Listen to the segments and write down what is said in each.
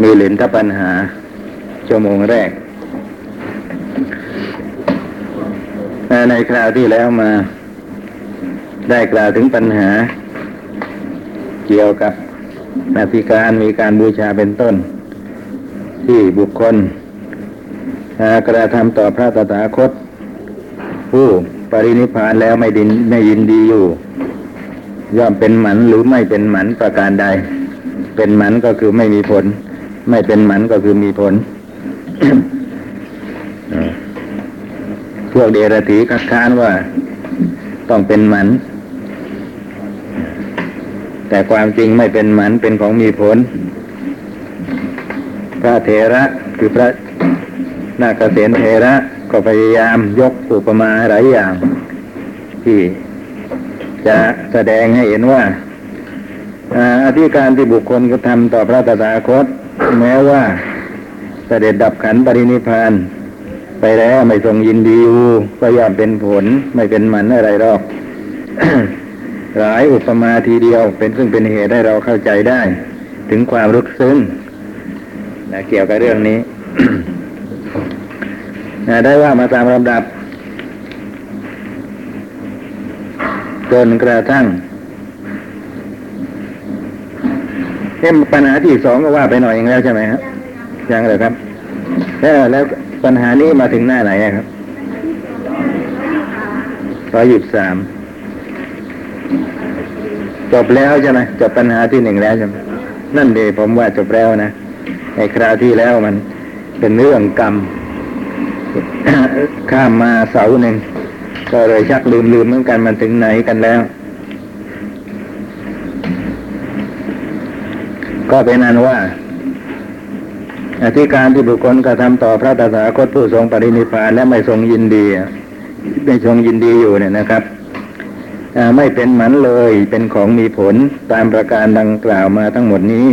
มีหลินทปัญหา ชั่วโมงแรก ในคราวที่แล้วมา ได้กล่าวถึงปัญหา เกี่ยวกับนาฬิการมีการบูชาเป็นต้น ที่บุคคลกระทำต่อพระตถาคต ผู้ปรินิพพานแล้วไม่ดินไม่ยินดีอยู่ ย่อมเป็นหมันหรือไม่เป็นหมันประการใด เป็นหมันก็คือไม่มีผล ไม่เป็นหมันก็คือมีผลพวกเดรถีคัดค้านว่าต้องเป็นหมัน แต่ความจริงไม่เป็นหมันเป็นของมีผล พระเถระคือพระนาคเษนเถระก็พยายามยกอุปมาหลายอย่าง ที่จะแสดงให้เห็นว่าอธิการที่บุคคลกระทำต่อพระตถาคต แม้ว่าเสด็จดับขันปรินิพานไปแล้วไม่ทรงยินดีอยู่ก็ย่อมเป็นผลไม่เป็นมันอะไรหรอก หลายอุปมาทีเดียวเป็นซึ่งเป็นเหตุให้เราเข้าใจได้ ถึงความลึกซึ้งนะเกี่ยวกับเรื่องนี้นะได้ว่ามาตามลำดับ จนกระทั่ง เอ็มปัญหาที่สองก็ว่าไปหน่อยเองแล้วใช่ไหมครับยังเลยครับแล้วแล้วปัญหานี้มาถึงหน้าไหนครับร้อยหยิบสามจบแล้วใช่ไหมจบปัญหาที่หนึ่งแล้วใช่ไหมนั่นเดผมว่าจบแล้วนะในคราวที่แล้วมันเป็นเรื่องกรรมข้ามมาเสาหนึ่งก็เลยชักลืมลืมเหมือนกันมันถึงไหนกันแล้ว ก็เป็นนั้นว่าอธิการที่บุคคลกระทำต่อพระตถาคตผู้ทรงปรินิพพานและไม่ทรงยินดีไม่ทรงยินดีอยู่เนี่ยนะครับไม่เป็นหมันเลยเป็นของมีผลตามประการดังกล่าวมาทั้งหมดนี้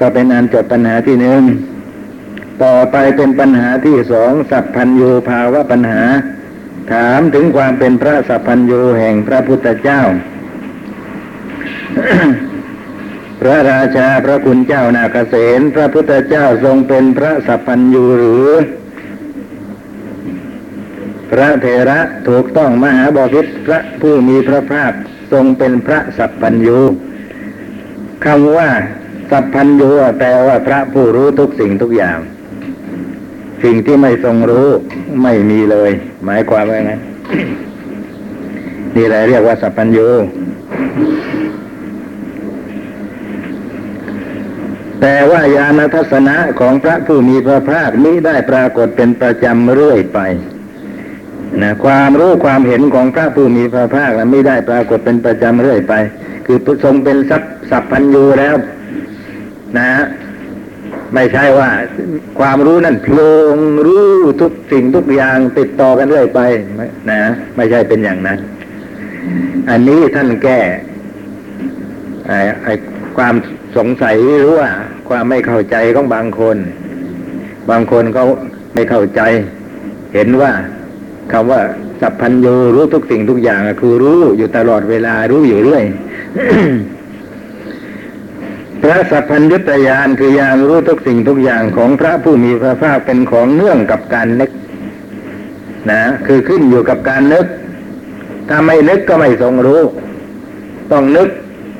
ก็เป็นอันจบปัญหาที่หนึ่งต่อไปเป็นปัญหาที่สองสัพพัญญูภาวะปัญหา ถามถึงความเป็นพระสัพพัญญูแห่งพระพุทธเจ้า พระราชาพระคุณเจ้านาเกษตพระพุทธเจ้าทรงเป็นพระสัพพัญญูหรือ พระเถระถูกต้องมหาบพิตรพระผู้มีพระภาคทรงเป็นพระสัพพัญญูคำว่า สัพพัญญูแปลว่าพระผู้รู้ทุกสิ่งทุกอย่าง สิ่งที่ไม่ทรงรู้ไม่มีเลย หมายความว่าไงนี่แหละเรียกว่าสัพพัญญู แต่ว่าญาณทัศนะของพระผู้มีพระภาคนี้ได้ปรากฏเป็นประจำเรื่อยไปนะความรู้ความเห็นของพระผู้มีพระภาคนั้นไม่ได้ปรากฏเป็นประจำเรื่อยไป คือทรงเป็นสัพสัพพัญญูแล้ว นะไม่ใช่ว่า ความรู้นั่นโพลงรู้ทุกสิ่งทุกอย่างติดต่อกันเรื่อยไปนะ ไม่ใช่เป็นอย่างนั้น อันนี้ท่านแก้ไอ้ความ สงสัยหรือว่า ความไม่เข้าใจของบางคน บางคนเขาไม่เข้าใจ เห็นว่าคำว่าสัพพัญญูรู้ทุกสิ่งทุกอย่างคือรู้อยู่ตลอดเวลารู้อยู่เรื่อยพระสัพพัญญุตยานคือยานรู้ทุกสิ่งทุกอย่างของพระผู้มีพระภาคเป็นของเนื่องกับการนึก นะ คือขึ้นอยู่กับการนึก ถ้าไม่นึกก็ไม่ทรงรู้ ต้องนึก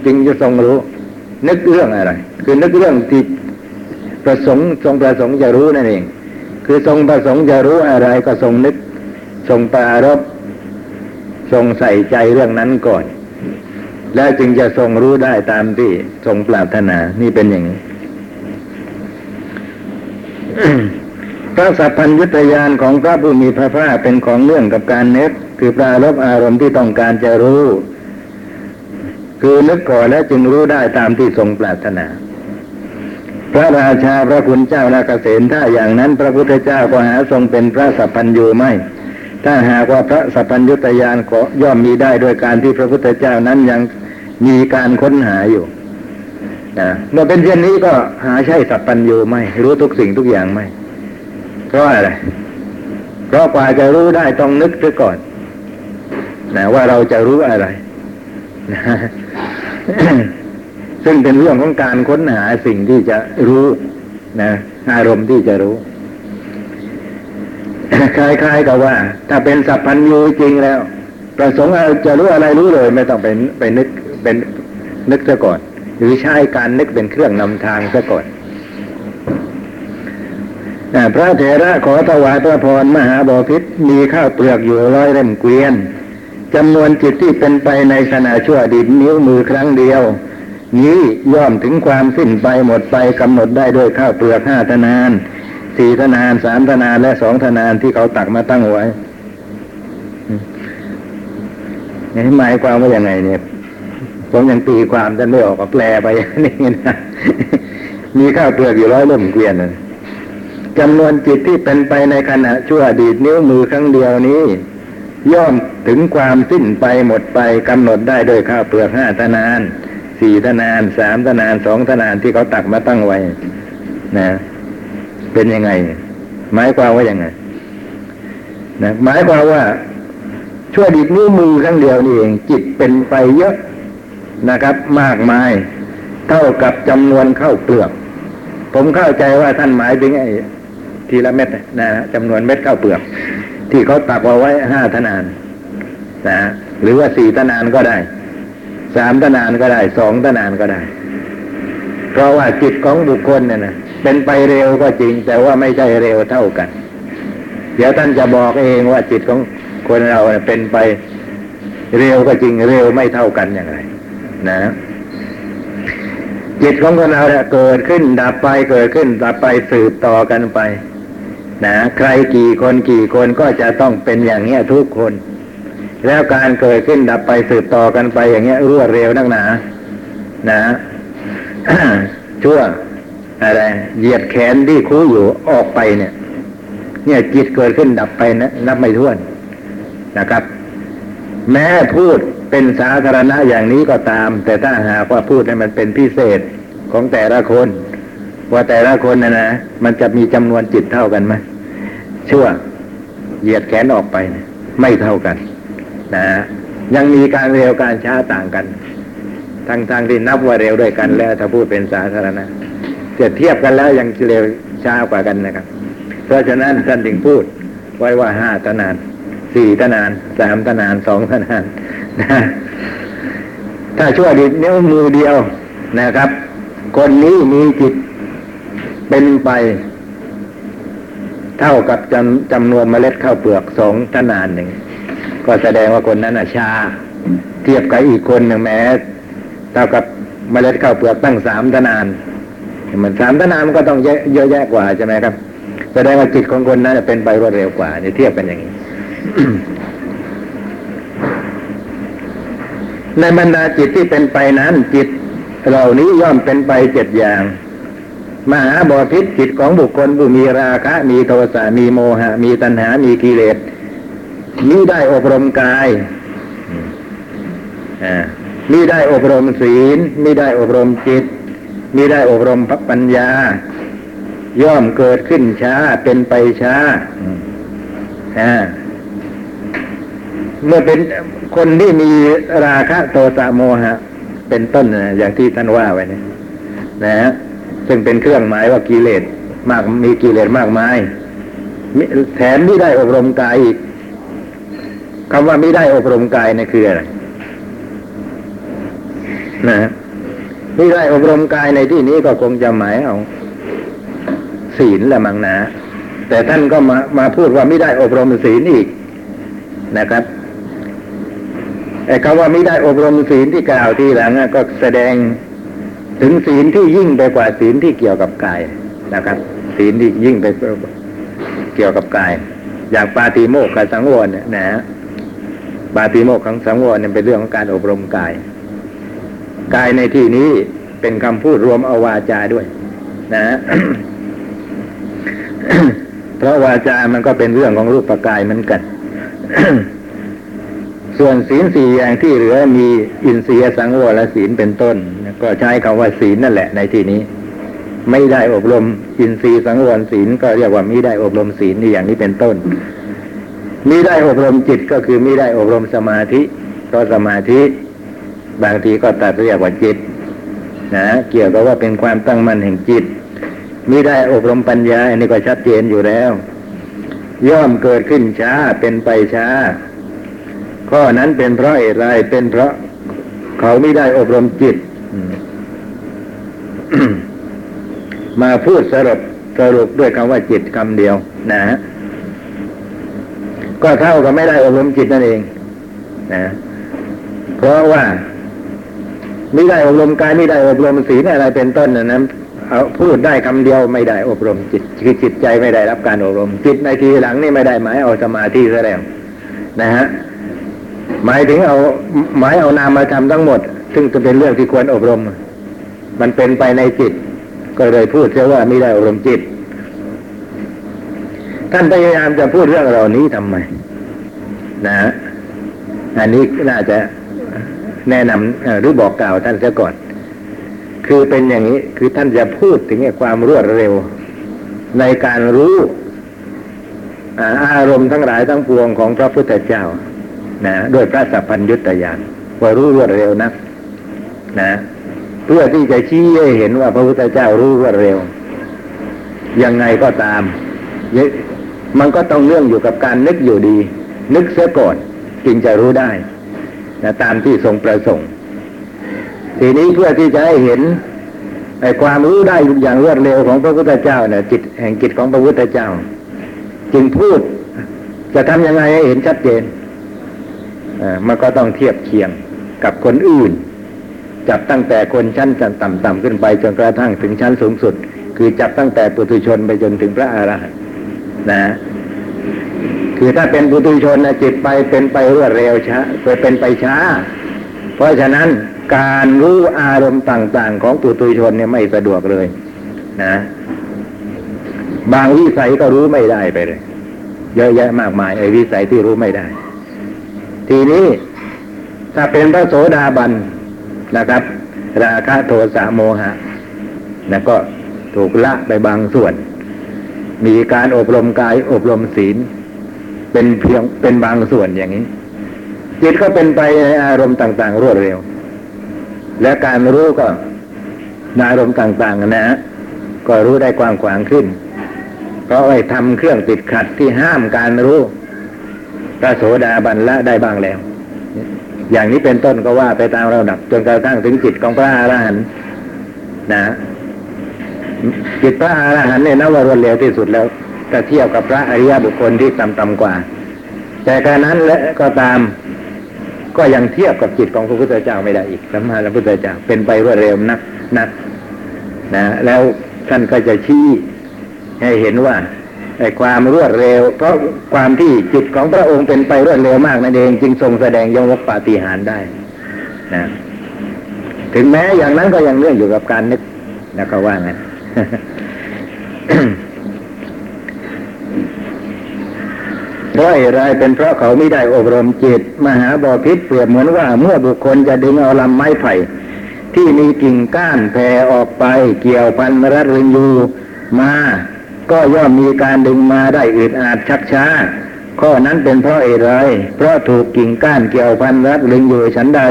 จึงจะทรงรู้ นึกเรื่องอะไร คือนึกเรื่องที่ประสงค์ทรงประสงค์จะรู้นั่นเอง คือทรงประสงค์จะรู้อะไรก็ทรงนึก ทรงปรารบทรงใส่ใจเรื่องนั้นก่อน แล้วจึงจะทรงรู้ได้ตามที่ทรงปรารถนา นี่เป็นอย่างนี้พระสัพพัญญุตยานของพระผู้มีพระภาคเป็นของเนื่องกับการนึก คือปรารบอารมณ์ที่ต้องการจะรู้ คือนึกก่อนแล้วจึงรู้ได้ตามที่ทรงปรารถนา พระราชาพระคุณเจ้านาเกษตถ้าอย่างนั้น พระพุทธเจ้าก็หาทรงเป็นพระสัพพัญญูไม่ ถ้าหากว่าพระสัพพัญญุตยานก็ย่อมมีได้โดยการที่พระพุทธเจ้านั้นยังมีการค้นหาอยู่นะเมื่อเป็นเช่นนี้ก็หาใช่สัพพัญญูไม่ รู้ทุกสิ่งทุกอย่างไม่เพราะอะไรเพราะกว่าจะรู้ได้ต้องนึกซะก่อนนะว่าเราจะรู้อะไรนะ ซึ่งเป็นเรื่องของการค้นหาสิ่งที่จะรู้นะอารมณ์ที่จะรู้ คล้ายๆกับว่า ถ้าเป็นสัพพัญญูจริงแล้ว ประสงค์จะรู้อะไรรู้เลย ไม่ต้องเป็นไปนึกเป็นนึกซะก่อน หรือใช้การนึกเป็นเครื่องนำทางซะก่อนพระเถระขอถวายพระพรมหาบอพิษมีข้าวเปลือกอยู่ร้อยเล่มเกวียน จำนวนจิตที่เป็นไปในขณะชั่วดินนิ้วมือครั้งเดียว นี้ย่อมถึงความสิ้นไปหมดไปกำหนดได้ด้วยข้าวเปลือกห้าธนานสี่ธนานสามธนานและสองธนานที่เขาตักมาตั้งไว้นี่หมายความว่าอย่างไงเนี่ยผมยังตีความจะไม่ออกก็แปลไปนี่นะมีข้าวเปลือกอยู่ร้อยเล่มเกวียนจำนวนจิตที่เป็นไปในขณะชั่วดีตนิ้วมือครั้งเดียวนี้ ย่อมถึงความสิ้นไปหมดไปกำหนดได้โดยข้าวเปลือกห้าธนานสี่ธนานสามธนานสองธนานที่เขาตักมาตั้งไว้ นะ เป็นยังไง หมายความว่ายังไงนะหมายความว่าชั่วดิบนิ้วมือครั้งเดียวนี่เอง จิตเป็นไปเยอะนะครับ มากมาย เท่ากับจำนวนข้าวเปลือก ผมเข้าใจว่าท่านหมายถึงไอ้ทีละเม็ดนะจำนวนเม็ดข้าวเปลือก ที่เขาตักเอาไว้ห้าธนานนะหรือว่าสี่ธนานก็ได้สามธนานก็ได้สองธนานก็ได้ เพราะว่าจิตของบุคคลเนี่ยนะเป็นไปเร็วก็จริง แต่ว่าไม่ใช่เร็วเท่ากัน เดี๋ยวท่านจะบอกเองว่าจิตของคนเราเป็นไปเร็วก็จริงเร็วไม่เท่ากันอย่างไร นะจิตของคนเราเนี่ยเกิดขึ้นดับไปเกิดขึ้นดับไปสืบต่อกันไป นะใครกี่คนกี่คนก็จะต้องเป็นอย่างเนี้ยทุกคน แล้วการเกิดขึ้นดับไปสืบต่อกันไปอย่างเงี้ยรวดเร็วนักหนา นะชั่วอะไรเหยียดแขนที่คู่อยู่ออกไปเนี่ย เนี่ยจิตเกิดขึ้นดับไปนะนับไม่ถ้วนนะครับ แม้พูดเป็นสาธารณะอย่างนี้ก็ตาม แต่ถ้าหากว่าพูดให้มันเป็นพิเศษของแต่ละคน ว่าแต่ละคนนะนะมันจะมีจำนวนจิตเท่ากันไหม ชั่ว เหยียดแขนออกไปนะไม่เท่ากัน นะยังมีการเร็วการช้าต่างกัน ทั้งทางที่นับว่าเร็วด้วยกันแล้ว ถ้าพูดเป็นสาธารณะจะเทียบกันแล้วยังเร็วช้ากว่ากันนะครับ เพราะฉะนั้นท่านจึงพูด ไว้ว่าห้าตนานสี่ตนานสามตนานสองตนานนะถ้าชั่วดิดนิ้วมือเดียวนะครับ คนนี้มีจิตเป็นไป เท่ากับจำจำนวนเมล็ดข้าวเปลือกสองตนานหนึ่ง ก็แสดงว่าคนนั้นอะชา เทียบกับอีกคนหนึ่งแม้เท่ากับเมล็ดข้าวเปลือกตั้งสามตนานมันสามตนานมันก็ต้องเยอะแยะกว่าใช่ไหมครับ แสดงว่าจิตของคนนั้นเป็นไปรวดเร็วกว่าเนี่ยเทียบกันอย่างนี้ในบรรดาจิตที่เป็นไปนั้นจิตเหล่านี้ย่อมเป็นไปเจ็ดอย่าง มหาบอพิษจิตของบุคคลผู้มีราคะ มีโทสะมีโมหะ มีตัณหา มีกิเลสนี้ได้อบรมกายมีได้อบรมศีลมีได้อบรมจิตมีได้อบรมพัปัญญา ย่อมเกิดขึ้นช้าเป็นไปช้าเมื่อเป็นคนที่มีราคะโทสะโมหะ เป็นต้นนะอย่างที่ท่านว่าไว้นี่นะฮะ ซึ่งเป็นเครื่องหมายว่ากิเลสมากมีกิเลสมากมายแถมที่ได้อบรมกายอีกคำว่าไม่ได้อบรมกายนี่คืออะไรนะไม่ได้อบรมกายในที่นี้ก็คงจะหมายเอาศีลละมังนะแต่ท่านก็มามาพูดว่าไม่ได้อบรมศีลอีกนะครับไอ้คำว่าไม่ได้อบรมศีลที่กล่าวทีหลังก็แสดง ถึงศีลที่ยิ่งไปกว่าศีลที่เกี่ยวกับกายนะครับ ศีลที่ยิ่งไปเกี่ยวกับกาย อย่างปาติโมกขสังวรเนี่ยนะปาติโมกขังสังวรเนี่ยเป็นเรื่องของการอบรมกาย กายในที่นี้เป็นคำพูดรวมเอาวาจาด้วย นะเพราะวาจามันก็เป็นเรื่องของรูปกายเหมือนกัน ส่วนศีลสี่อย่างที่เหลือมีอินทรียสังวรศีลเป็นต้น ก็ใช้คำว่าศีลนั่นแหละในที่นี้ ไม่ได้อบรมอินทรีย์สังวรศีลก็เรียกว่าม่ได้อบรมศีลนี่อย่างนี้เป็นต้นมิได้อบรมจิตก็คือมิได้อบรมสมาธิเพราะสมาธิบางทีก็ตัดเรียกว่าจิตนะเกี่ยวกับว่าเป็นความตั้งมั่นแห่งจิตมิได้อบรมปัญญาอันนี้ก็ชัดเจนอยู่แล้ว ย่อมเกิดขึ้นช้าเป็นไปช้า ข้อนั้นเป็นเพราะอะไรเป็นเพราะเขาไม่ได้อบรมจิต มาพูดสรุปสรุปด้วยคำว่าจิตคำเดียวนะก็เท่ากับไม่ได้อบรมจิตนั่นเอง นะ เพราะว่าไม่ได้อบรมกายไม่ได้อบรมศีลอะไรเป็นต้นนะนะเอาพูดได้คำเดียวไม่ได้อบรมจิตคือจิตใจไม่ได้รับการอบรม จิตในทีหลังนี่ไม่ได้หมายเอาสมาธิซะแล้วนะฮะ หมายถึงเอาหมายเอานามมาทำทั้งหมด ซึ่งจะเป็นเรื่องที่ควรอบรม มันเป็นไปในจิต ก็เลยพูดเสียว่าไม่ได้อบรมจิต ท่านพยายามจะพูดเรื่องเหล่านี้ทำไมนะฮะอันนี้น่าจะแนะนำหรือบอกกล่าวท่านเสียก่อน คือเป็นอย่างนี้คือท่านจะพูดถึงความรวดเร็ว ในการรู้อารมณ์ทั้งหลายทั้งปวงของพระพุทธเจ้า นะด้วยพระสัพพัญยุตยานว่ารู้รวดเร็วนักนะ เพื่อที่จะชี้ให้เห็นว่าพระพุทธเจ้ารู้รวดเร็ว ยังไงก็ตาม มันก็ต้องเรื่องอยู่กับการนึกอยู่ดี นึกเสียก่อนจึงจะรู้ได้นะตามที่ทรงประสงค์ ทีนี้เพื่อที่จะให้เห็นไอ้ความรู้ได้อย่างรวดเร็วของพระพุทธเจ้าเนี่ยจิตแห่งจิตของพระพุทธเจ้า จึงพูดจะทำยังไงให้เห็นชัดเจน มันก็ต้องเทียบเคียงกับคนอื่น จับตั้งแต่คนชั้นต่ำต่ำขึ้นไปจนกระทั่งถึงชั้นสูงสุด คือจับตั้งแต่ปุถุชนไปจนถึงพระอรหันต์นะ คือถ้าเป็นปุถุชนนะจิตไปเป็นไปรวดเร็วช้าไปเป็นไปช้า เพราะฉะนั้นการรู้อารมณ์ต่าง ๆ ของปุถุชนเนี่ยไม่สะดวกเลย นะ บางวิสัยก็รู้ไม่ได้ไปเลยเยอะแยะมากมายไอ้วิสัยที่รู้ไม่ได้ ทีนี้ ถ้าเป็นพระโสดาบันนะครับ ราคะโทสะโมหะนะก็ถูกละไปบางส่วน มีการอบรมกายอบรมศีล เป็นเพียงเป็นบางส่วนอย่างนี้ จิตก็เป็นไปในอารมณ์ต่างๆ รวดเร็ว และการรู้ก็ในอารมณ์ต่าง ๆ นะฮะก็รู้ได้กว้างขวางขึ้น เพราะไอ้ทำเครื่องติดขัดที่ห้ามการรู้ พระโสดาบันละได้บ้างแล้ว อย่างนี้เป็นต้นก็ว่าไปตามระดับจนกระทั่งถึงจิตของพระอรหันต์นะจิตพระอรหันต์เนี่ยนับว่ารวดเร็วที่สุดแล้วถ้าเทียบกับพระอริยบุคคลที่ต่ำๆกว่า แต่การนั้นและก็ตามก็ยังเทียบกับจิตของพระพุทธเจ้าไม่ได้อีกสัมมาสัมพุทธเจ้าเป็นไปรวดเร็วนักนักนะแล้วท่านก็จะชี้ให้เห็นว่า ความรวดเร็ว เพราะความที่จิตของพระองค์เป็นไปรวดเร็วมากนั่นเองจึงทรงแสดงยมกปาฏิหาริย์ได้นะถึงแม้อย่างนั้นก็ยังเรื่องอยู่กับการนึกนะก็ว่างั้นเพราะอะไรเป็นเพราะเขาไม่ได้อบรมจิต มหาบอพิษเปรียบเหมือนว่าเมื่อบุคคลจะดึงเอาลำไม้ไผ่ที่มีกิ่งก้านแผ่ออกไปเกี่ยวพันรัดรึงอยู่มา ก็ย่อมมีการดึงมาได้อึดอาดชักช้า ข้อนั้นเป็นเพราะอะไรเพราะถูกกิ่งก้านเกี่ยวพันรัดรึงอยู่ฉันใด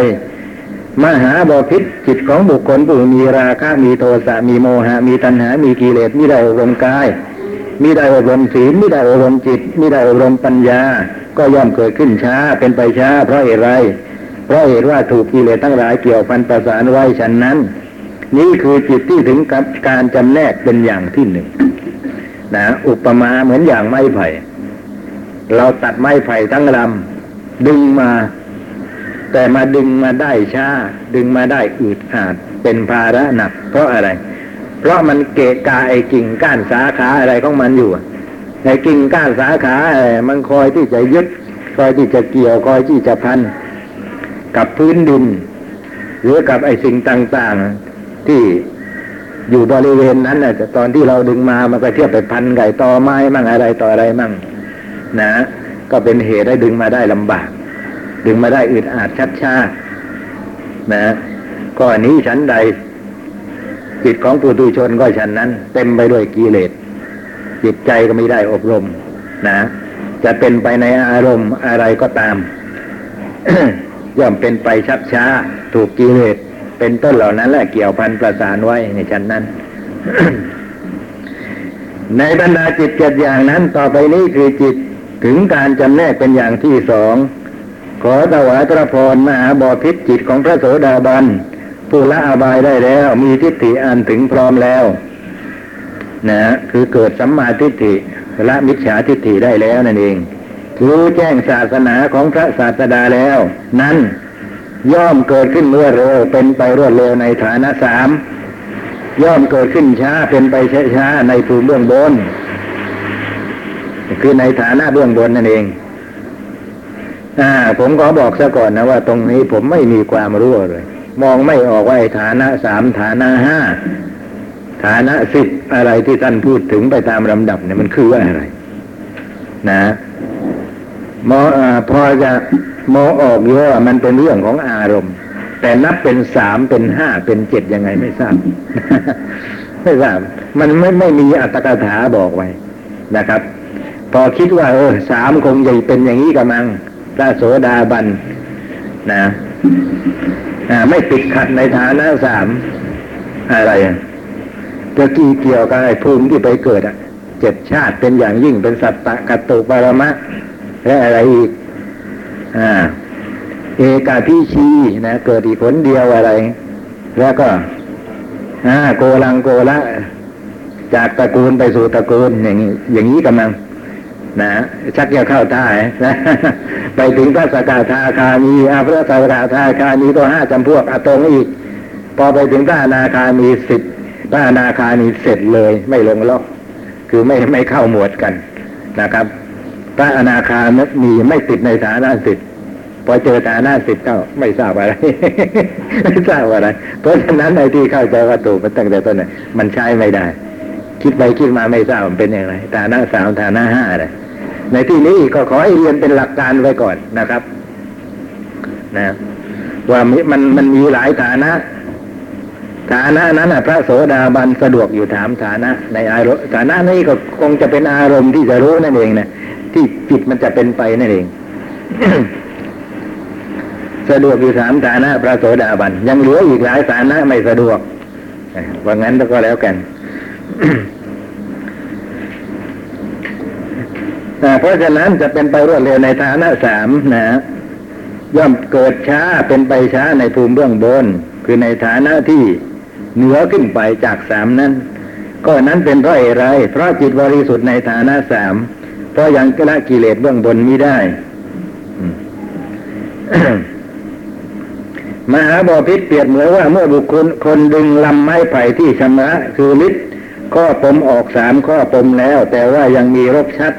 มหาบอพิษจิตของบุคคลผู้มีราคะมีโทสะมีโมหะมีตัณหา มีกิเลสมีได้อบรมกายมิได้อบรมศีลมิได้อบรมจิตมิได้อบรมปัญญา ก็ย่อมเกิดขึ้นช้าเป็นไปช้า เพราะเหตุไรเพราะเหตุว่าถูกกิเลสทั้งหลายเกี่ยวพันประสานไว้ฉันนั้น นี่คือจิตที่ถึงกับการจำแนกเป็นอย่างที่หนึ่ง นะอุปมาเหมือนอย่างไม้ไผ่ เราตัดไม้ไผ่ทั้งลำดึงมา แต่มาดึงมาได้ช้า ดึงมาได้อืดอาดเป็นภาระหนัก เพราะอะไร เพราะมันเกะกะไอ้กิ่งก้านสาขาอะไรของมันอยู่ไอ้กิ่งก้านสาขามันคอยที่จะยึดคอยที่จะเกี่ยวคอยที่จะพันกับพื้นดิน หรือกับไอ้สิ่งต่าง ๆ ที่ อยู่บริเวณนั้นน่ะตอนที่เราดึงมามันก็เทียบไปพันไก่ตอไม้มั่งอะไรต่ออะไรมั่ง นะ ก็เป็นเหตุให้ดึงมาได้ลำบาก ดึงมาได้อึดอัดชัดชานะก็นี้ฉันใดจิตของปุถุชนก็ฉันนั้น เต็มไปด้วยกิเลสจิตใจก็ไม่ได้อบรม นะจะเป็นไปในอารมณ์อะไรก็ตามย่อมเป็นไปชักช้า ถูกกิเลส เป็นต้นเหล่านั้นแหละเกี่ยวพันประสานไว้ในชั้นนั้น ในบรรดาจิตเจ็ดอย่างนั้น ต่อไปนี้คือจิตถึงการจำแนกเป็นอย่างที่สองขอถวายพระพรมหาบอพิษจิตของพระโสดาบันผู้ละอบายได้แล้ว มีทิฏฐิอันถึงพร้อมแล้วนะคือเกิดสัมมาทิฏฐิละมิจฉาทิฏฐิได้แล้วนั่นเองรู้แจ้งศาสนาของพระศาสดาแล้ว นั้น ย่อมเกิดขึ้นเมื่อเร็วเป็นไปรวดเร็วในฐานะสามย่อมเกิดขึ้นช้าเป็นไปช้าในภูมิเบื้องบน คือในฐานะเบื้องบนนั่นเองอ่าผมขอบอกซะก่อนนะว่าตรงนี้ผมไม่มีความรู้เลย มองไม่ออกว่าฐานะสามฐานะห้าฐานะสิบอะไรที่ท่านพูดถึงไปตามลำดับเนี่ยมันคือว่าอะไร นะมออพอจะ มองออกเยอะมันเป็นเรื่องของอารมณ์ แต่นับเป็นสามเป็นห้าเป็นเจ็ดยังไงไม่ทราบไม่ทราบมันไม่ไม่มีอัตถกถาบอกไว้นะครับ พอคิดว่า เออสามคงจะเป็นอย่างนี้กำลังพระโสดาบันนะไม่ติดขัดในฐานะสามอะไรจะกี่เกี่ยวกับไอ้ภูมิที่ไปเกิดอะเจ็ดชาติเป็นอย่างยิ่งเป็นสัตตะกัตตุปรมะและอะไรอีก เอกาพิชีนะเกิดอีกผลเดียวอะไร แล้วก็โกลังโกละ จากตระกูลไปสู่ตระกูลอย่างนี้อย่างนี้กำลังนะชักจะเข้าท่านะไปถึงพระสกทาคามีอาพระสกทาคามีตัวห้าจำพวกอาตงอีก พอไปถึงพระนาคามีสิบพระนาคามีเสร็จเลย ไม่ลงล็อกคือไม่ไม่เข้าหมวดกันนะครับ พระอนาคามีไม่ติดในฐานะสิทธิ์พอเจอฐานะสิทธิ์ก็ไม่ทราบอะไรไม่ทราบอะไร เพราะฉะนั้นในที่เข้าใจวัตถุมันตั้งแต่ต้นเนี่ยมันใช้ไม่ได้ คิดไปคิดมาไม่ทราบมันเป็นอย่างไรฐานะสามฐานะห้าเลยในที่นี้ก็ขอให้เรียนเป็นหลักการไว้ก่อนนะครับ นะ ว่ามันมันมีหลายฐานะฐานะนั้นพระโสดาบันสะดวกอยู่ถามฐานะ ในอารมณ์ฐานะนี้ก็คงจะเป็นอารมณ์ที่จะรู้นั่นเองนะ จิตมันจะเป็นไปนั่นเองสะดวกอยู่สามฐานะพระโสดาบันยังเหลืออีกหลายฐานะไม่สะดวกว่างั้นก็แล้วกันเพราะฉะนั้นจะเป็นไปรวดเร็วในฐานะสามนะย่อมเกิดช้าเป็นไปช้าในภูมิเบื้องบน คือในฐานะที่เหนือขึ้นไปจากสามนั้น ก็นั้นเป็นเพราะอะไรเพราะจิตบริสุทธิ์ในฐานะสาม เพราะยังละกิเลสเบื้องบนมิได้ มหาบอพิษเปรียบเหมือนว่าเมื่อบุคคลคนดึงลำไม้ไผ่ที่ชำระคือลิศข้อปมออกสามข้อปมแล้ว แต่ว่ายังมีรกชัด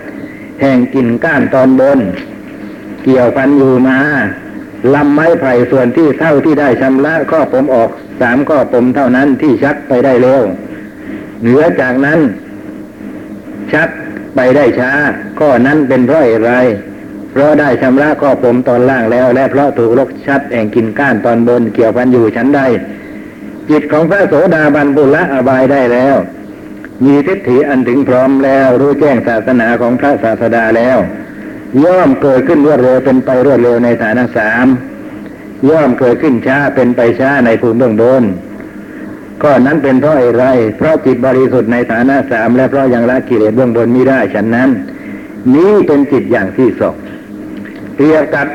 แห่งกิ่นก้านตอนบน เกี่ยวพันอยู่มาลำไม้ไผ่ส่วนที่เท่าที่ได้ชำระข้อปมออกสามข้อปมเท่านั้นที่ชักไปได้เร็วเหนือจากนั้น ชัก ไปได้ช้า ข้อนั้นเป็นเพราะอะไร เพราะได้ชำระข้อปมตอนล่างแล้ว และเพราะถูกลกชัดแห่งกินก้านตอนบนเกี่ยวพันอยู่ชั้นใดจิตของพระโสดาบันบุละอบายได้แล้ว มีทิฏฐิอันถึงพร้อมแล้วรู้แจ้งศาสนาของพระศาสดาแล้ว ย่อมเกิดขึ้นรวดเร็วเป็นไปรวดเร็วในฐานะสามย่อมเกิดขึ้นช้าเป็นไปช้าในภูมิเบื้องบน ก็นั้นเป็นเพราะอะไร เพราะจิตบริสุทธิ์ในฐานะสามและเพราะยังละกิเลสเบื้องบนไม่ได้ฉันนั้น นี้เป็นจิตอย่างที่สองเทียบกับ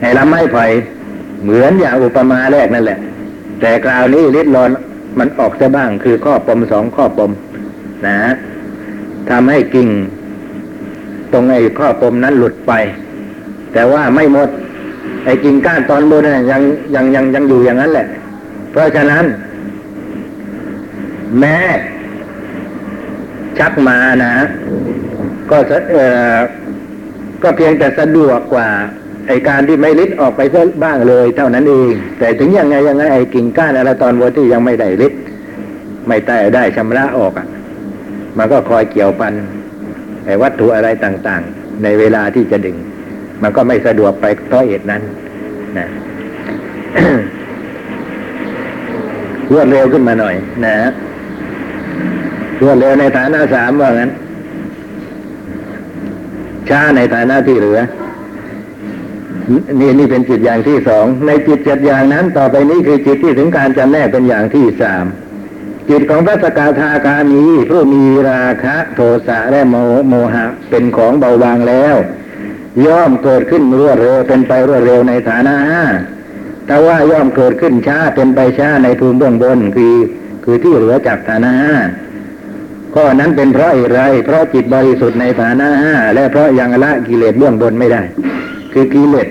ให้ลำไม้ไผ่เหมือนอย่างอุปมาแรกนั่นแหละ แต่คราวนี้ลิดรอนมันออกจะบ้างคือข้อปมสองข้อปม นะทำให้กิ่ง ตรงไอ้ข้อปมนั้นหลุดไป แต่ว่าไม่หมด ไอ้กิ่งก้านตอนบนยังยังยังยังอยู่อย่างนั้นแหละ เพราะฉะนั้น แม้ชักมานะ ก็เออก็เพียงแต่สะดวกกว่าไอการที่ไม่ลิดออกไปบ้างเลย เท่านั้นเองแต่ถึงยังไงยังไงไอกิ่งก้านอะไรตอนวัที่ยังไม่ได้ลิดไม่ได้ได้ชำระออกอะ มันก็คอยเกี่ยวพันไอวัตถุอะไรต่างๆ ในเวลาที่จะดึง มันก็ไม่สะดวกไปเพราะเหตุนั้นนะรวดเร็วขึ้นมาหน่อย นะ รวดเร็วในฐานะสามว่างั้น ช้าในฐานะที่เหลือ นี่นี่เป็นจิตอย่างที่สอง ในจิตเจ็ดอย่างนั้น ต่อไปนี้คือจิตที่ถึงการจำแนกเป็นอย่างที่สามจิตของพระสกาทาคามีผู้มีราคะ โทสะและโมโมหะ เป็นของเบาบางแล้ว ย่อมเกิดขึ้นรวดเร็วเป็นไปรวดเร็วในฐานะห้าแต่ว่าย่อมเกิดขึ้นช้าเป็นไปช้าในภูมิเบื้องบนคือ คือที่เหลือจากฐานะห้า ข้อนั้นเป็นเพราะอะไร เพราะจิตบริสุทธิ์ในฐานะห้าและเพราะยังละกิเลสเบื้องบนไม่ได้ คือกิเลส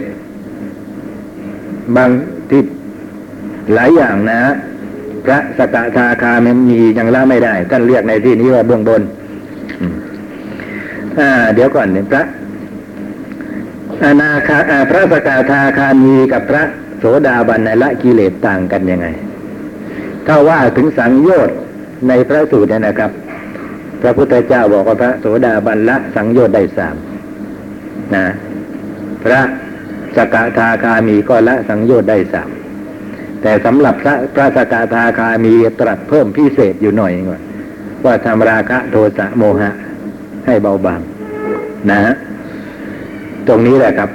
บางที่หลายอย่างนะ พระสกทาคามันมียังละไม่ได้ ท่านเรียกในที่นี้ว่าเบื้องบนอ่า เดี๋ยวก่อนเนี่ยพระอนาคาพระสกทาคามีกับพระโสดาบันในละกิเลสต่างกันยังไง ถ้าว่าถึงสังโยชน์ในพระสูตรเนี่ยนะครับ พระพุทธเจ้าบอกว่าพระโสดาบันละสังโยชน์ได้สามนะพระสกทาคามีก็ละสังโยชน์ได้สามแต่สำหรับพระพระสกทาคามีตรัสเพิ่มพิเศษอยู่หน่อยว่าว่าทำราคะโทสะโมหะ ให้เบาบางนะตรงนี้แหละครับ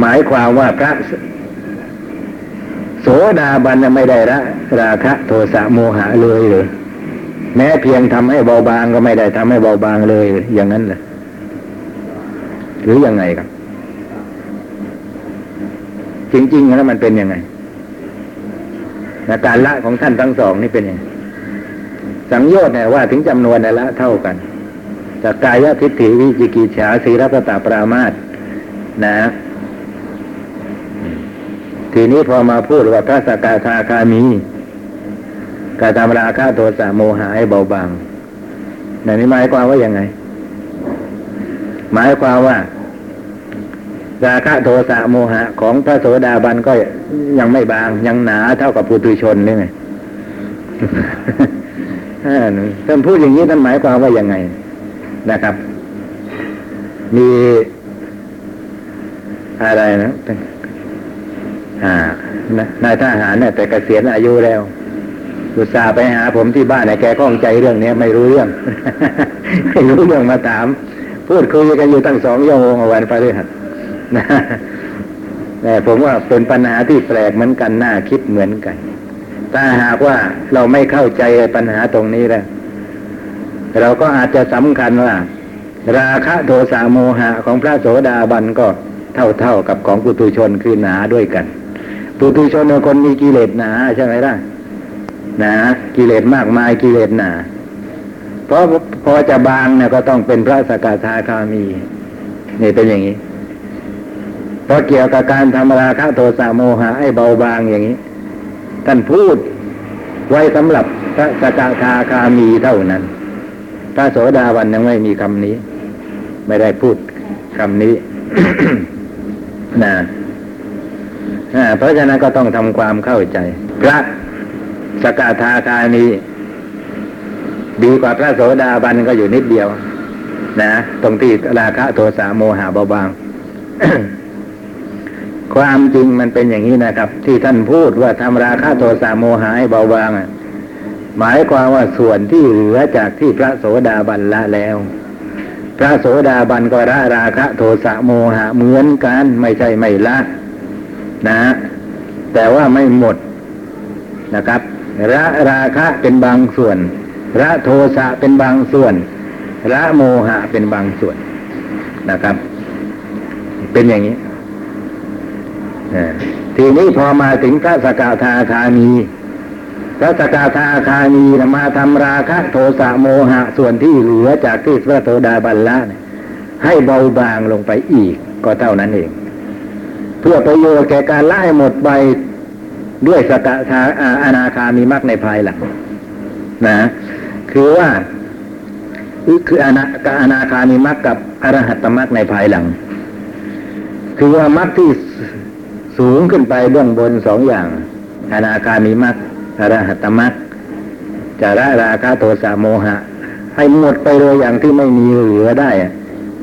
หมายความว่าพระ โสดาบันไม่ได้ละราคะโทสะโมหะเลยเลย แม้เพียงทำให้เบาบางก็ไม่ได้ทำให้เบาบางเลย อย่างนั้นเลยหรือยังไงครับ จริง ๆ แล้วมันเป็นยังไงการละของท่านทั้งสองนี่เป็นยังไงสังโยชน์เนี่ยว่าถึงจำนวนละเท่ากันจากกายทิฏฐิวิจิกิจฉาสีรัตตาปรามาตนะ ทีนี้พอมาพูดว่าพระสกทาคามีกาตามราคาโทสะโมหะให้เบาบางนั่นนี่หมายความว่ายังไง หมายความว่า ราคะโทสะโมหะ ของพระโสดาบันก็ยังไม่บาง ยังหนาเท่ากับปุถุชนนี่ไงท่านพูดอย่างนี้ท่านหมายความว่ายังไงนะครับ มีอะไรนะ อ่านายทหารเนี่ยแต่เกษียณอายุแล้วอุตส่าห์ไปหาผมที่บ้านเนี่ยแกข้องใจเรื่องนี้ไม่รู้เรื่องไม่รู้เรื่องมาถาม พูดคุยกันอยู่ตั้งสองโมงวันพฤหัสนะแต่ผมว่าเป็นปัญหาที่แปลกเหมือนกันน่าคิดเหมือนกัน ถ้าหากว่าเราไม่เข้าใจปัญหาตรงนี้แล้วเราก็อาจจะสำคัญว่า ราคะโทสะโมหะของพระโสดาบันก็เท่าเท่ากับของปุตุชนคือหนาด้วยกัน ปุตุชนเป็นคนมีกิเลสหนาใช่ไหมล่ะหนากิเลสมากมายกิเลสหนาเพราะพอจะบางเนี่ยก็ต้องเป็นพระสกทาคามีนี่เป็นอย่างนี้เพราะเกี่ยวกับการทำราคะโทสะโมหะให้เบาบางอย่างนี้ท่านพูดไว้สำหรับพระสกทาคามีเท่านั้นพระโสดาวันยังไม่มีคำนี้ ไม่ได้พูดคำนี้นะ เพราะฉะนั้นก็ต้องทำความเข้าใจ พระสกทาคามีดีกว่าพระโสดาบันก็อยู่นิดเดียว นะ ตรงที่ราคะโทสะโมหะเบาบาง ความจริงมันเป็นอย่างนี้นะครับ ที่ท่านพูดว่าทำราคะโทสะโมหะให้เบาบางหมายความว่าส่วนที่เหลือจากที่พระโสดาบันละแล้ว พระโสดาบันก็ละราคะโทสะโมหะเหมือนกันไม่ใช่ไม่ละ นะ แต่ว่าไม่หมดนะครับละราคะเป็นบางส่วนละโทสะเป็นบางส่วนละโมหะเป็นบางส่วนนะครับ เป็นอย่างนี้ทีนี้พอมาถึงพระสกทาคามีพระสกทาคามีมาทำราคะโทสะโมหะส่วนที่เหลือจากที่พระโสดาบันละให้เบาบางลงไปอีกก็เท่านั้นเอง เพื่อประโยชน์แก่การไล่หมดไปด้วยสกทาอนาคามีมรรคในภายหลังนะคือว่าคืออนาอนาคามีมรรคกับอรหัตมรรคในภายหลัง คือว่ามรรคที่สูงขึ้นไปเบื้องบนสองอย่าง อนาคามีมรรคอรหัตมรรคจะละราคะโทสะโมหะ ให้หมดไปเลยอย่างที่ไม่มีเหลือได้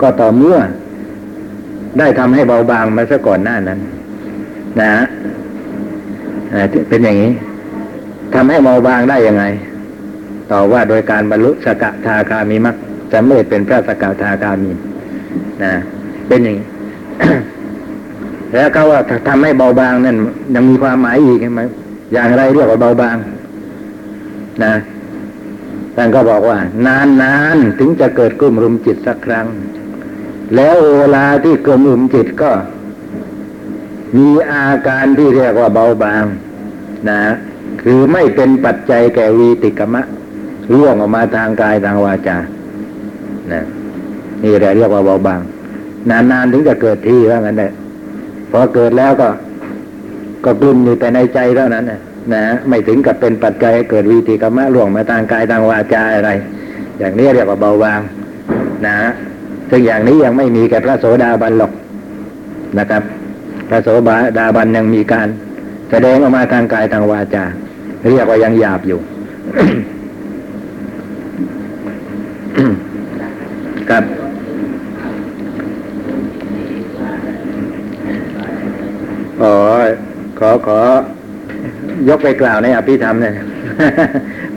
ก็ต่อเมื่อ ได้ทำให้เบาบางมาซะก่อนหน้านั้น นะฮะเป็นอย่างนี้ทำให้เบาบางได้ยังไง ต่อว่าโดยการบรรลุสกทาคามีมักจะไม่เป็นพระสกทาคามีนะเป็นอย่างนี้แล้วก็ว่าทำให้เบาบางนั่นยังมีความหมายอีกใช่ไหมอย่างไรเรียกว่าเบาบาง นะท่านก็บอกว่านานนานถึงจะเกิดกลุ่มรุมจิตสักครั้ง แล้วเวลาที่กลมรุมจิตก็ มีอาการที่เรียกว่าเบาบางนะคือไม่เป็นปัจจัยแก่วีติกมะร่วงออกมาทางกายทางวาจานะนี่แหละเรียกว่าเบาบาง นานๆถึงจะเกิดที่ว่างั้นแหละพอเกิดแล้วก็ ก็กลุ่มอยู่แต่ในใจเท่านั้นนะนะไม่ถึงกับเป็นปัจจัยให้เกิดวีติกมะล่วงมาทางกายทางวาจาอะไร อย่างนี้เรียกว่าเบาบาง นะ ซึ่งอย่างนี้ยังไม่มีแก่พระโสดาบันหรอกนะครับ พระโสดาบันยังมีการแสดงออกมาทางกายทางวาจา เรียกว่ายังหยาบอยู่ครับอ๋อขอขอยกไปกล่าวในอภิธรรมเนี่ย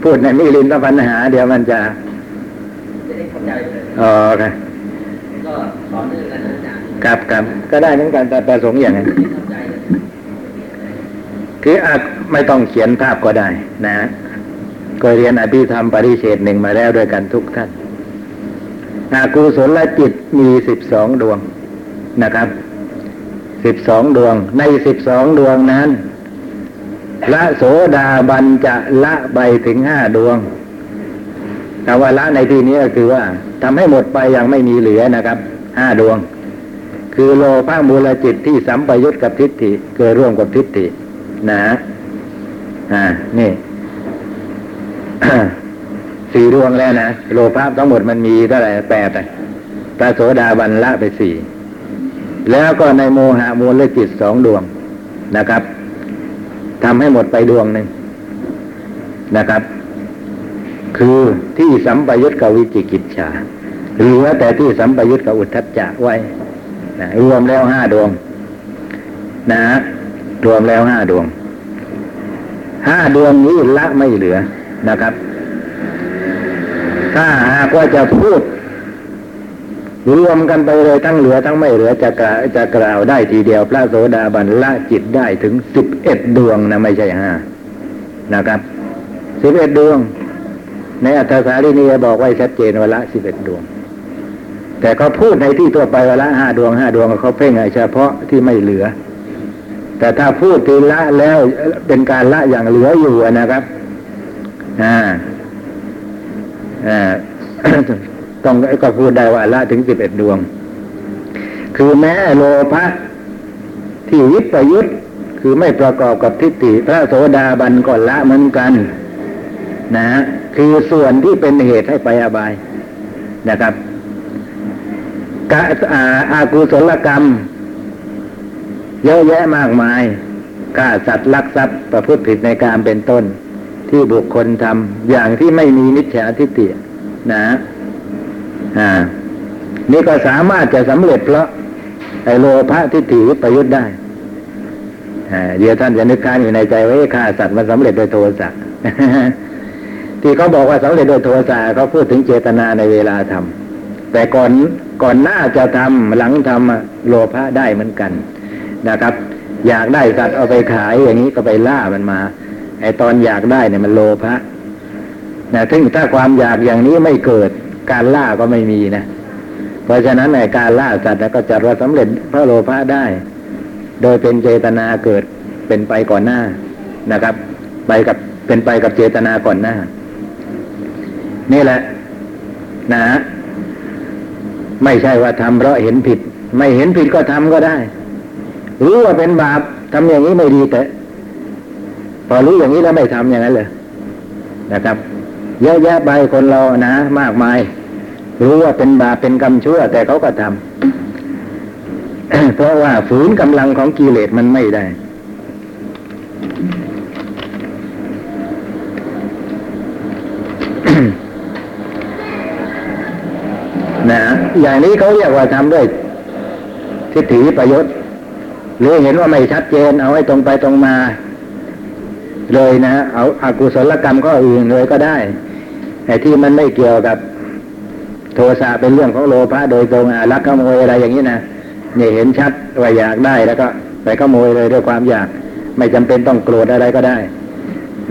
พูดในมิลินทปัญหา เดี๋ยวมันจะจะได้เข้าใจเลยอ๋อครับ ก็สอนเรื่องกันอาจารย์ครับครับก็ได้เหมือนกันแต่ประสงค์อย่างนั้นคืออาจไม่ต้องเขียนภาพก็ได้ นะก็เรียนอภิธรรมปริเฉดหนึ่งมาแล้วด้วยกันทุกท่านอากุศลจิตมีสิบสองดวงนะครับสิบสองดวง ในสิบสองดวงนั้นละโสดาบันจะละไปถึงห้าดวงคำว่าละในที่นี้ก็คือว่า ทำให้หมดไปอย่างไม่มีเหลือนะครับห้าดวง คือโลภะมูลจิตที่สัมปยุตกับทิฏฐิเกิดร่วมกับทิฏฐินะอ่านี่สี่ดวงแล้วนะโลภะทั้งหมดมันมีเท่าไหร่แปดอะพระโสดาบันละไปสี่แล้วก็ในโมหะมูลจิตสองดวงนะครับทำให้หมดไปดวงหนึ่งนะครับ คือที่สัมปยุตกับวิจิกิจฉาเหลือแต่ที่สัมปยุตกับอุทธัจจะไว้นะรวมแล้วห้าดวง นะรวมแล้วห้าดวงห้าดวงนี้ละไม่เหลือนะครับ ถ้าหากว่าจะพูด รวมกันไปเลยทั้งเหลือทั้งไม่เหลือจะกล่าวจะกล่าวได้ทีเดียว พระโสดาบันละจิตได้ถึงสิบเอ็ดดวงนะไม่ใช่ห้านะครับสิบเอ็ดดวง ในอัตถสารีนีบอกไว้ชัดเจนว่าละสิบเอ็ดดวง แต่เขาพูดในที่ตัวไปว่าละห้าดวงห้าดวงเขาเพ่งเฉพาะที่ไม่เหลือ แต่ถ้าพูดทีละแล้วเป็นการละอย่างเหลืออยู่นะครับอ่าอ่าต้องก็พูดได้ว่าละถึงสิบเอ็ดดวง คือแม้โลภะที่วิปยุทธคือไม่ประกอบกับทิฏฐิพระโสดาบันก็ละเหมือนกัน นะคือส่วนที่เป็นเหตุให้ไปอบายนะครับกะอาอากุศลกรรม เยอะแยะมากมายฆ่าสัตว์ลักทรัพย์ประพฤติผิดในการเป็นต้น ที่บุคคลทำอย่างที่ไม่มีมิจฉาทิฏฐินะอ่านี่ก็สามารถจะสำเร็จเพราะไอโลภะทิฏฐิวิปยุทธ์ได้เดี๋ยวท่านจะนึกคางอยู่ในใจว่าฆ่าสัตว์มันสำเร็จโดยโทสะ ที่เขาบอกว่าสำเร็จโดยโทสะเขาพูดถึงเจตนาในเวลาทำแต่ก่อนก่อนหน้าจะทำหลังทำโลภะได้เหมือนกันนะครับ อยากได้สัตว์เอาไปขายอย่างนี้ก็ไปล่ามันมาไอตอนอยากได้เนี่ยมันโลภะนะถึงถ้าความอยากอย่างนี้ไม่เกิดการล่าก็ไม่มีนะ เพราะฉะนั้นในการล่าสัตว์ก็จะรสำเร็จพระโลภะได้ โดยเป็นเจตนาเกิดเป็นไปก่อนหน้านะครับ ไปกับเป็นไปกับเจตนาก่อนหน้า นี่แหละ นะ ไม่ใช่ว่าทำเพราะเห็นผิด ไม่เห็นผิดก็ทำก็ได้ รู้ว่าเป็นบาปทำอย่างนี้ไม่ดีแต่พอรู้อย่างนี้แล้วไม่ทำอย่างนั้นเลยนะครับเยอะแยะไปคนเรานะมากมาย รู้ว่าเป็นบาปเป็นกรรมชั่ว แต่เขาก็ทำเพราะว่าฝืนกำลังของกิเลสมันไม่ได้ อย่างนี้เขาเรียกว่าทำด้วยทิฏฐิประโยชน์หรือเห็นว่าไม่ชัดเจน เอาให้ตรงไปตรงมา เลยนะเอาอากุศลกรรมก็อื่นเลยก็ได้ไอ้ที่มันไม่เกี่ยวกับ โทสะเป็นเรื่องของโลภะโดยตรงอรักขโมยอะไรอย่างนี้นะเนี่ยเห็นชัดว่าอยากได้แล้วก็ไปขโมยเลยด้วยความอยาก ไม่จำเป็นต้องโกรธอะไรก็ได้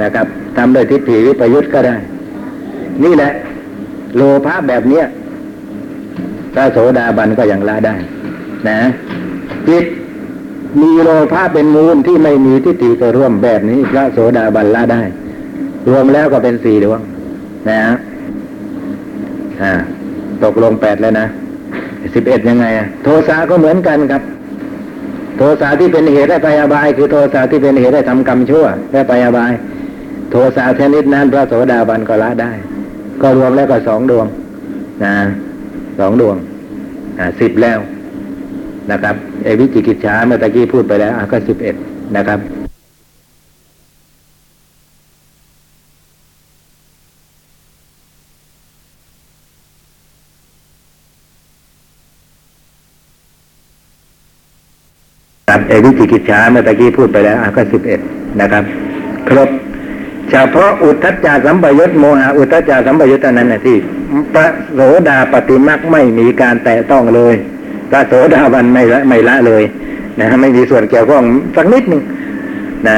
นะครับทำด้วยทิฏฐิวิปยุทธ์ก็ได้ นี่แหละ โลภะแบบเนี้ย ระโสดาบันก็ยังละได้ นะจิตมีโลภะเป็นมูลที่ไม่มีทิฏฐิตัวร่วมแบบนี้ พระโสดาบันละได้ รวมแล้วก็เป็นสี่ดวงนะฮะอ่าตกลงแปดแล้วนะสิบเอ็ดยังไงอะโทสะก็เหมือนกันครับ โทสะที่เป็นเหตุให้ไปอบาย คือโทสะที่เป็นเหตุให้ทำกรรมชั่วและไปอบาย โทสะชนิดนั้นพระโสดาบันก็ละได้ ก็รวมแล้วก็สองดวง นะ สองดวงสิบแล้วนะครับเอวิจิกิจฉาเมื่อตะกี้พูดไปแล้วก็สิบเอ็ดนะครับครับเอวิจิกิจฉาเมื่อตะกี้พูดไปแล้วก็สิบเอ็ดนะครับ ครบเฉพาะอุทธัจจาสัมปยุตโมหะอุทธัจจาสัมปยุตานั้นนะที่ พระโสดาปฏิมักไม่มีการแตะต้องเลย พระโสดาบันไม่ละไม่ละเลยนะฮะไม่มีส่วนเกี่ยวข้องสักนิดหนึ่งนะ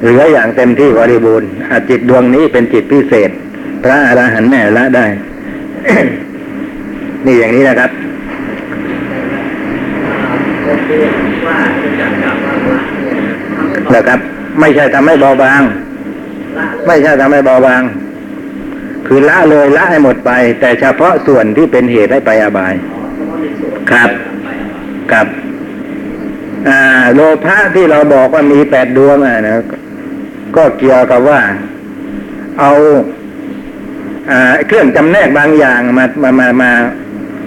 เหลืออย่างเต็มที่บริบูรณ์อาจิตดวงนี้เป็นจิตพิเศษ พระอรหันต์แน่ละได้ นี่อย่างนี้นะครับก็คือว่าจะจับจับว่าละเนี่ยทำให้เบานะครับ ไม่ใช่ทำให้เบาบาง ไม่ใช่ทำให้เบาบาง คือละเลยละให้หมดไป แต่เฉพาะส่วนที่เป็นเหตุให้ไปอบายอ๋อเฉพาะในส่วนครับไปอะกับอ่าโลภะที่เราบอกว่ามีแปดดวงอะนะก็เกี่ยวกับว่า เอาอ่าเครื่องจำแนกบางอย่างมามามามา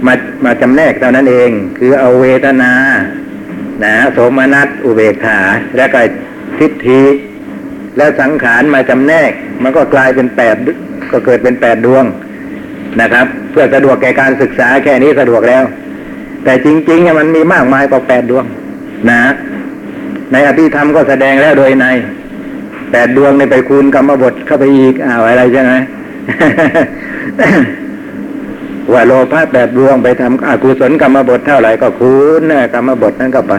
มามาจำแนกเท่านั้นเอง คือเอาเวทนานะโสมนัสอุเบกขา แล้วก็ทิฏฐิ และสังขารมาจำแนก มันก็กลายเป็นแปดก็เกิดเป็นแปดดวงนะครับ เพื่อสะดวกแก่การศึกษาแค่นี้สะดวกแล้ว แต่จริงๆมันมีมากมายกว่าแปดดวง นะ ในอภิธรรมก็แสดงแล้วโดยในแปดดวงในไปคูณกรรมบทเข้าไปอีกอ้าวอะไรใช่ไหมว่าโลภะแปดดวงไปทำอกุศลกรรมบทเท่าไหร่ก็คูณนกรรมบทนั้นก็ไป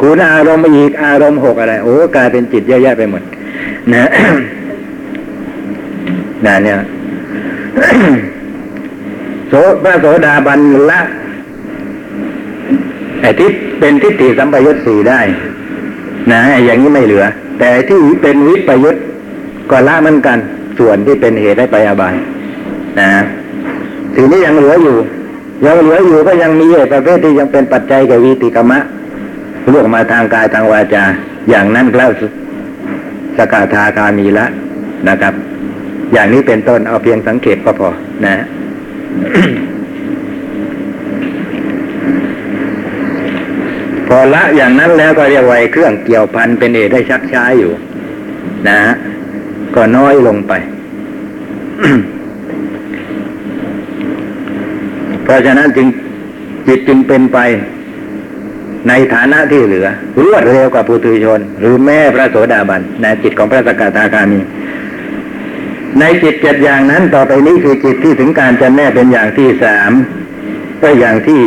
คูณอารมณ์อีกอารมณ์หกอะไรโอ้กลายเป็นจิตเยอะแยะไปหมด นะนะเนี่ยโสพระโสดาบันละไอ้ที่เป็นทิฏฐิสัมปยุตสี่ได้ นะอย่างนี้ไม่เหลือ แต่ที่เป็นวิปยุตก็ละเหมือนกัน ส่วนที่เป็นเหตุให้ไปอบายนะทีนี้ยังเหลืออยู่ยังเหลืออยู่ก็ยังมีไอ้ประเภทที่ยังเป็นปัจจัยกับวีติกรรมะล่วงมาทางกายทางวาจา อย่างนั้นพระ สกทาคามีละนะครับ อย่างนี้เป็นต้นเอาเพียงสังเกตก็พอนะพอละอย่างนั้นแล้วก็เรียกว่าเครื่องเกี่ยวพันเป็นเหตุได้ชักช้าอยู่นะฮะก็น้อยลงไป เพราะฉะนั้นจึงจิตจึงเป็นไป ในฐานะที่เหลือ รวดเร็วกว่าปุถุชน หรือแม่พระโสดาบันในจิตของพระสกทาคามี ในจิตเจ็ดอย่างนั้นต่อไปนี้คือจิตที่ถึงการจะแน่เป็นอย่างที่สามก็อย่างที่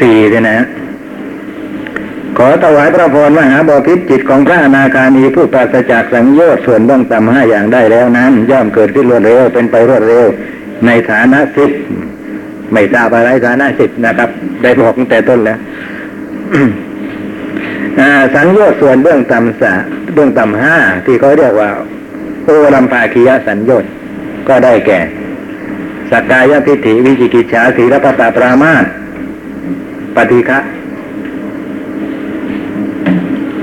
สี่เลยนะขอถวายพระพรมหาบพิตรจิตของพระอนาคามีผู้ปราศจากสังโยชน์ส่วนเบื้องต่ำห้าอย่างได้แล้วนั้น ย่อมเกิดขึ้นรวดเร็วเป็นไปรวดเร็ว ในฐานะสิบ ไม่ทราบอะไรฐานะสิบนะครับ ได้บอกตั้งแต่ต้นแล้วสังโยชน์ส่วนเบื้องต่ำสะเบื้องต่ำห้าที่เขาเรียกว่า โอลัมภาคียสัญญชน์ก็ได้แก่สักกายทิฏฐิวิจิกิจฉาสีรพตาปรามาสปฏิฆะ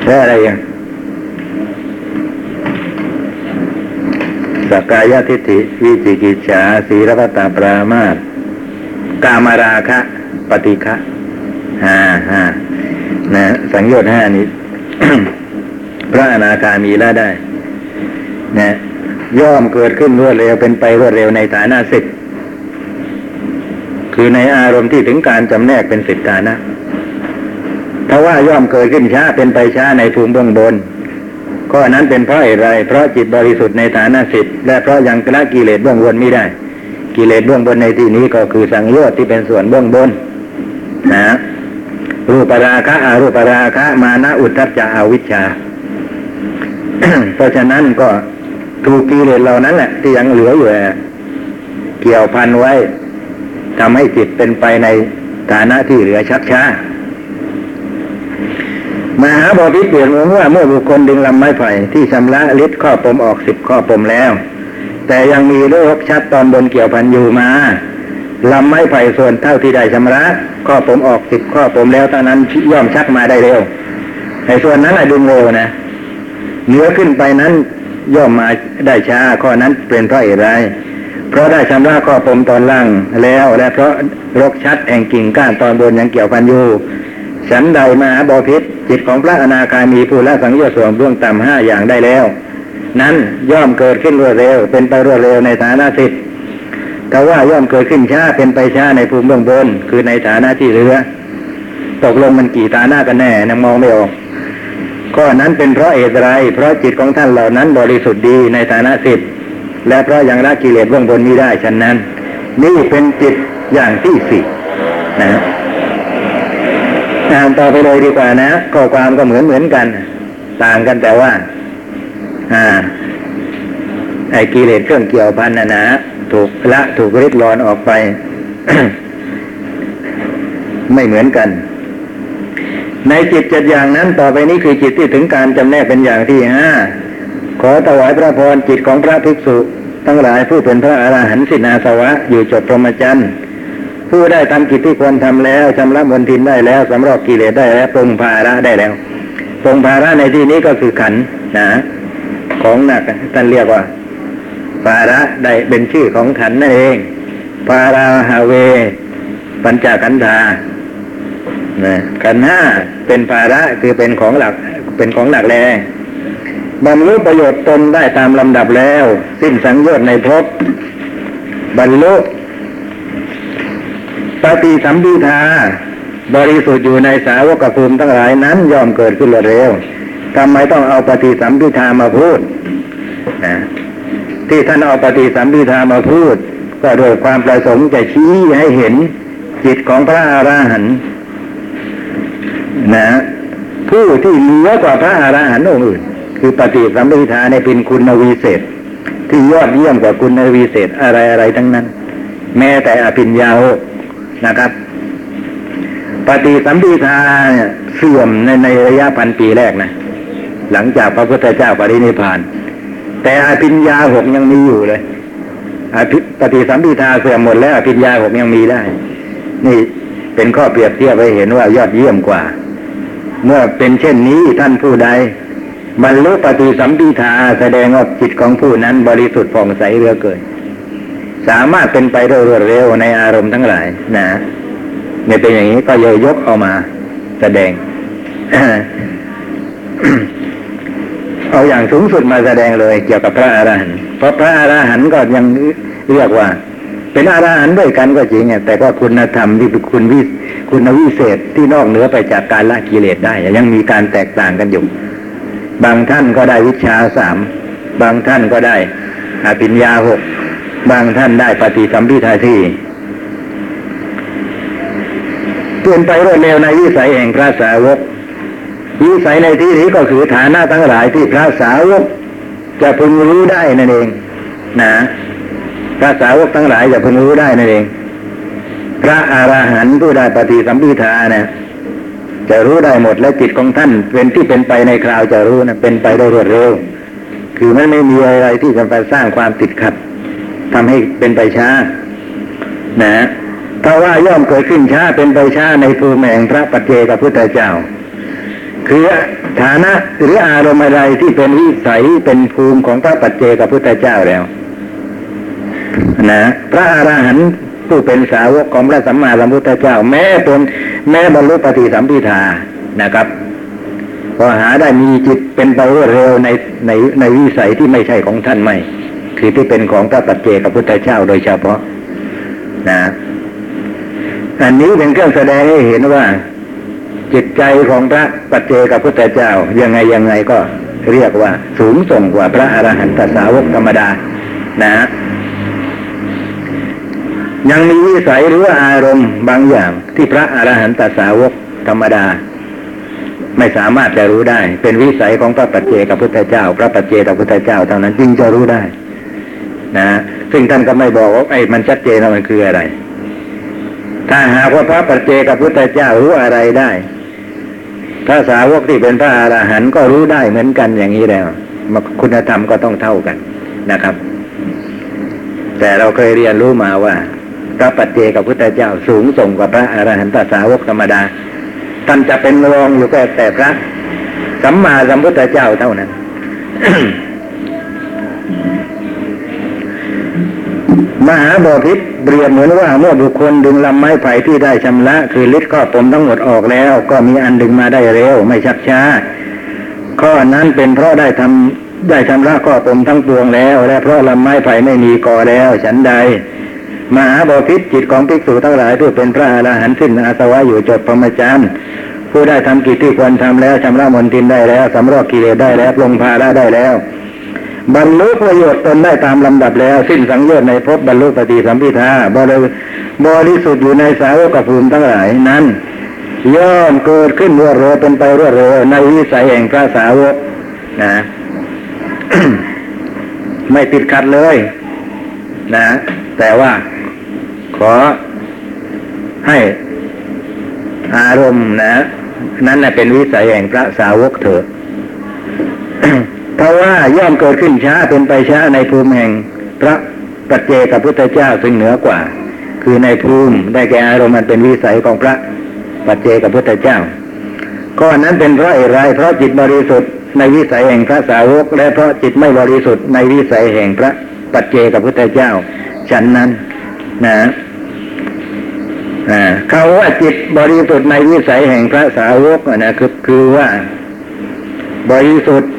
ใช่อะไรยังสักกายทิฏฐิวิจิกิจฉาสีรพตาปรามาส กามราคะ ปฏิฆะห้าห้านะสังโยชน์ห้านี้ พระอนาคามีละได้ นะ ย่อมเกิดขึ้นรวดเร็วเป็นไปรวดเร็วในฐานะสิบคือในอารมณ์ที่ถึงการจำแนกเป็นสิบฐานะถ้าว่าย่อมเกิดขึ้นช้าเป็นไปช้าในภูมิเบื้องบนก็นั้นเป็นเพราะอะไร เพราะจิตบริสุทธิ์ในฐานะสิบและเพราะยังละกิเลสเบื้องบนไม่ได้ กิเลสเบื้องบนในที่นี้ก็คือสังโยชน์ที่เป็นส่วนเบื้องบน นะรูปราคะอารูปราคะ มานะอุทธัจจะอวิชชา เพราะฉะนั้นก็ถูกกิเลสเหล่านั้นแหละ ที่ยังเหลืออยู่เกี่ยวพันไว้ทำให้จิตเป็นไปในฐานะที่เหลือชักช้ามหาบพิเปลี่ยนว่าเมื่อบุคคลดึงลำไม้ไผ่ที่ชำระลิดข้อปมออกสิบข้อปมแล้ว แต่ยังมีโรคชัดตอนบนเกี่ยวพันอยู่มาลำไม้ไผ่ส่วนเท่าที่ได้ชำระข้อปมออกสิบข้อปมแล้วเท่านั้นย่อมชักมาได้เร็วไอ้ส่วนนั้นไอ้ดึงเร็วนะเนื้อขึ้นไปนั้นย่อมมาได้ช้าข้อนั้นเป็นเพราะอะไรเพราะได้ชำระข้อปมตอนล่างแล้ว และเพราะรกชัดแห่งกิ่งก้านตอนบนยังเกี่ยวพันอยู่ฉันใดมาบอพิษจิตของพระอนาคามีผู้ละสังโยชน์ส่วนเบื้องต่ำห้าอย่างได้แล้ว นั้นย่อมเกิดขึ้นรวดเร็ว เป็นไปรวดเร็วในฐานะสิทธิ์แต่ว่าย่อมเกิดขึ้นช้าเป็นไปช้าในภูมิเบื้องบน คือในฐานะที่เหลือตกลงมันกี่ฐานะกันแน่ยังมองไม่ออกข้อนั้นเป็นเพราะเหตุไรเพราะจิตของท่านเหล่านั้นบริสุทธิ์ดีในฐานะสิทธิ์และเพราะยังละกิเลสเบื้องบนนี้ได้ฉะนั้น นี่เป็นจิตอย่างที่สี่นะอ่านต่อไปเลยดีกว่านะข้อความก็เหมือนเหมือนกัน ต่างกันแต่ว่า อ่าไอ้กิเลสเครื่องเกี่ยวพันนะนะถูกละถูกริดรอนออกไป ไม่เหมือนกัน ในจิตเจ็ดอย่างนั้น ต่อไปนี้คือจิตที่ถึงการจำแนกเป็นอย่างที่ห้าขอถวายพระพรจิตของพระภิกษุ ทั้งหลายผู้เป็นพระอรหันต์สินาสวะ อยู่จบพรหมจรรย์ผู้ได้ทำกิจที่ควรทำแล้วชำระมนทินได้แล้วสำรอกกิเลสได้แล้วปรงภาระได้แล้วปรงภาระในที่นี้ก็คือขันนะ ของหนักท่านเรียกว่าภาระได้เป็นชื่อของขันนั่นเองภาราหาเว ปัญจขันธาขันห้าเป็นภาระคือเป็นของหลัก เป็นของหลักแลบรรลุประโยชน์ตนได้ตามลำดับแล้ว สิ้นสังโยชน์ในภพบรรลุปฏิสัมพิทาบริสุทธิ์อยู่ในสาวกภูมิทั้งหลายนั้นย่อมเกิดขึ้นเร็ว ทำไมต้องเอาปฏิสัมพิทามาพูดนะที่ท่านเอาปฏิสัมพิทามาพูด ก็โดยความประสงค์จะชี้ให้เห็นจิตของพระอราหันต์นะผู้ที่เหนือกว่าพระอราหันต์องค์อื่น คือปฏิสัมพิทาในเป็นคุณวิเศษ ที่ยอดเยี่ยมกว่าคุณวิเศษอะไรอะไรทั้งนั้น แม้แต่อภิญญาหกนะครับปฏิสัมพิทาเสื่อมในในระยะพันปีแรกนะ หลังจากพระพุทธเจ้าปรินิพาน แต่อภิญญาหกยังมีอยู่เลยอภิปฏิสัมพิทาเสื่อมหมดแล้วอภิญญาหกยังมีได้ นี่เป็นข้อเปรียบเทียบไปเห็นว่ายอดเยี่ยมกว่า เมื่อเป็นเช่นนี้ท่านผู้ใดบรรลุปฏิสัมพิทาแสดงว่าจิตของผู้นั้น บริสุทธิ์ผ่องใสเหลือเกิน สามารถเป็นไปโดยรวดเร็วในอารมณ์ทั้งหลาย นะเนี่ยเป็นอย่างนี้ก็เยยกเอามา แสดง เอาอย่างสูงสุดมาแสดงเลยเกี่ยวกับพระอรหันต์เพราะพระอรหันต์ก็ยังเรียกว่า เป็นอรหันต์ด้วยกันก็จริงแต่ก็คุณธรรมที่เป็นคุณวิคุณวิเศษที่นอกเหนือไปจากการละกิเลสได้ยังมีการแตกต่างกันอยู่ บางท่านก็ได้วิชาสามบางท่านก็ได้อภิญญาหกบางท่านได้ปฏิสัมพิทาที่เปลี่ยนไปรวดเร็วในวิสัยแห่งพระสาวก วิสัยในที่นี้ก็คือฐานะทั้งหลายที่พระสาวกจะพึงรู้ได้นั่นเอง นะพระสาวกทั้งหลายจะพึงรู้ได้นั่นเอง พระอรหันต์ผู้ได้ปฏิสัมพิทาเนี่ยจะรู้ได้หมดและจิตของท่านเป็นที่เป็นไปในคราวจะรู้นะเป็นไปโดยรวดเร็ว คือมันไม่มีอะไรที่จะไปสร้างความติดขัดทำให้เป็นไปช้า นะเพราะว่าย่อมเกิดขึ้นช้าเป็นไปช้าในภูมิแห่งพระปัจเจกพุทธเจ้า คือฐานะหรืออารมณ์อะไรที่เป็นวิสัยเป็นภูมิของพระปัจเจกพุทธเจ้าแล้วนะพระอรหันต์ผู้เป็นสาวกของพระสัมมาสัมพุทธเจ้า แม้เป็นแม้บรรลุปฏิสัมพิทานะครับก็หาได้มีจิตเป็นไปรวดเร็วในในในวิสัยที่ไม่ใช่ของท่านไม่ คือที่เป็นของพระปัจเจกพุทธเจ้าโดยเฉพาะนะอันนี้เป็นเครื่องแสดงให้เห็นว่า จิตใจของพระปัจเจกพุทธเจ้า ยังไงยังไงก็เรียกว่า สูงส่งกว่าพระอรหันตสาวกธรรมดา นะยังมีวิสัยหรือว่าอารมณ์บางอย่าง ที่พระอรหันตสาวกธรรมดา ไม่สามารถจะรู้ได้ เป็นวิสัยของพระปัจเจกพุทธเจ้า พระปัจเจกพุทธเจ้าเท่านั้นจึงจะรู้ได้ นะซึ่งท่านก็ไม่บอกว่าไอ้มันชัดเจนว่ามันคืออะไร ถ้าหากว่าพระปัจเจกพุทธเจ้ารู้อะไรได้ พระสาวกที่เป็นพระอรหันต์ก็รู้ได้เหมือนกันอย่างนี้แล้วคุณธรรมก็ต้องเท่ากันนะครับ แต่เราเคยเรียนรู้มาว่า พระปัจเจกพุทธเจ้าสูงส่งกว่าพระอรหันตสาวกธรรมดาท่านจะเป็นรองอยู่แค่แต่พระสัมมาสัมพุทธเจ้าเท่านั้น มหาบอพิษเปรียบเหมือนว่าเมื่อบุคคลดึงลำไม้ไผ่ที่ได้ชำระคือลิดข้อปมทั้งหมดออกแล้ว ก็มีอันดึงมาได้เร็วไม่ชักช้า ข้อนั้นเป็นเพราะได้ทำได้ชำระข้อปมทั้งปวงแล้ว และเพราะลำไม้ไผ่ไม่มีก่อแล้ว ฉันใด มหาบอพิษจิตของภิกษุทั้งหลายที่เป็นพระอรหันต์สิ้นอาสวะอยู่จบพรหมจรรย์ผู้ได้ทำกิจที่ควรทำแล้วชำระมนทินได้แล้วสำรอกกิเลสได้แล้วลงภาระได้แล้ว บรรลุประโยชน์ตนได้ตามลำดับแล้ว สิ้นสังโยชน์ในภพบรรลุปฏิสัมพิทาบริบริสุทธิ์อยู่ในสาวกภูมิทั้งหลายนั้น ย่อมเกิดขึ้นรวดเร็วเป็นไปรวดเร็วในวิสัยแห่งพระสาวกนะไม่ติดขัดเลย นะ แต่ว่าขอให้อารมณ์นะ นั้นนะเป็นวิสัยแห่งพระสาวกเถอะ เพราะว่าย่อมเกิดขึ้นช้าเป็นไปช้าในภูมิแห่ง พระปัจเจกพุทธเจ้าซึ่งเหนือกว่า คือในภูมิได้แก่อารมณ์มันเป็นวิสัยของพระปัจเจกพุทธเจ้าข้อนั้นเป็นเพราะอะไรเพราะจิตบริสุทธิ์ในวิสัยแห่งพระสาวก และเพราะจิตไม่บริสุทธิ์ในวิสัยแห่งพระปัจเจกพุทธเจ้าฉันนั้นนะเขาว่าจิตบริสุทธิ์ในวิสัยแห่งพระสาวกนะคือคือว่า บริสุทธิ์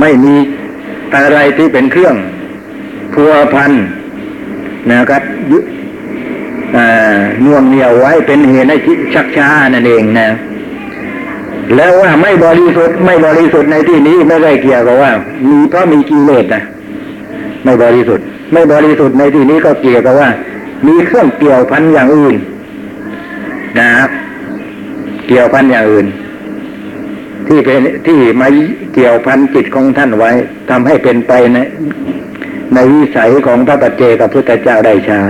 ไม่มีอะไรที่เป็นเครื่องพัวพันนะครับยึน่วงเหนียวไว้เป็นเหตุให้ชักช้านั่นเองนะ แล้วว่าไม่บริสุทธิ์ไม่บริสุทธิ์ในที่นี้ไม่ได้เกี่ยวกับว่า มีเพราะมีกิเลสนะไม่บริสุทธิ์ ไม่บริสุทธิ์ในที่นี้ก็เกี่ยวกับว่า มีเครื่องเกี่ยวพันอย่างอื่นนะครับเกี่ยวพันอย่างอื่น ที่เป็นที่มาเกี่ยวพันจิตของท่านไว้ทำให้เป็นไปในในวิสัยของพระปัจเจกพุทธเจ้าได้ชา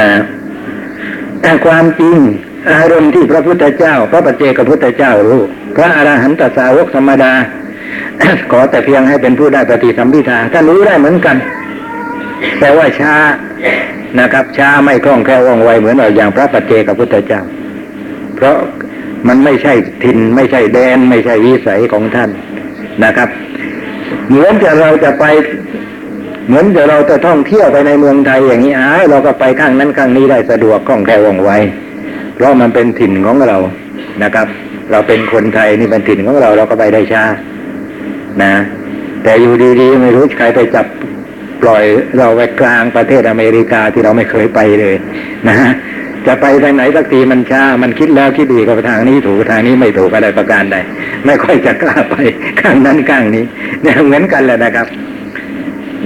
นะแต่ความจริงอารมณ์ที่พระพุทธเจ้า พระปัจเจกพุทธเจ้ารู้ พระอรหันตสาวกธรรมดา ขอแต่เพียงให้เป็นผู้ได้ปฏิสัมพิทาท่านรู้ได้เหมือนกัน แต่ว่าช้านะครับ ช้าไม่คล่องแคล่วว่องไวเหมือนอย่างพระปัจเจกพุทธเจ้า เพราะ มันไม่ใช่ถิ่นไม่ใช่แดน ไม่ใช่วิสัยของท่านนะครับ เหมือนจะเราจะไป เหมือนจะเราจะท่องเที่ยวไปในเมืองไทยอย่างนี้อ้าเราก็ไปข้างนั้นข้างนี้ได้สะดวกคล่องแคล่วว่องไวเพราะมันเป็นถิ่นของเรานะครับ เราเป็นคนไทยนี่เป็นถิ่นของเราเราก็ไปได้ช้านะ แต่อยู่ดีๆไม่รู้ใครไปจับปล่อยเราไปกลางประเทศอเมริกาที่เราไม่เคยไปเลย นะฮะ จะไปทางไหนสักทีมันช้า มันคิดแล้วคิดอีกกับทางนี้ถูกทางนี้ไม่ถูกอะไรประการใดไม่ค่อยจะกล้าไปข้างนั้นข้างนี้เนี่ยเหมือนกันแหละนะครับ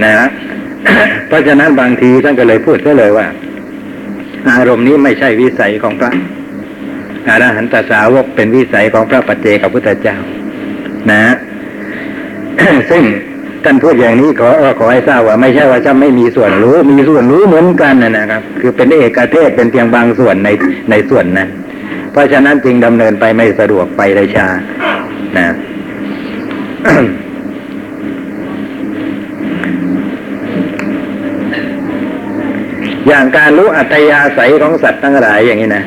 นะฮะเพราะฉะนั้นบางทีท่านก็เลยพูดก็เลยว่า อารมณ์นี้ไม่ใช่วิสัยของพระอรหันตสาวกเป็นวิสัยของพระปัจเจกพุทธเจ้า นะ ซึ่ง ท่านพูดอย่างนี้ขอขอให้ทราบว่าไม่ใช่ว่าจะไม่มีส่วนรู้ มีส่วนรู้เหมือนกันนะครับ คือเป็นเอกเทศเป็นเพียงบางส่วนในในส่วนนั้นเพราะฉะนั้นจึงดำเนินไปไม่สะดวกไปได้ชานะอย่างการรู้อัตยาศัยของสัตว์ทั้งหลายอย่างนี้นะ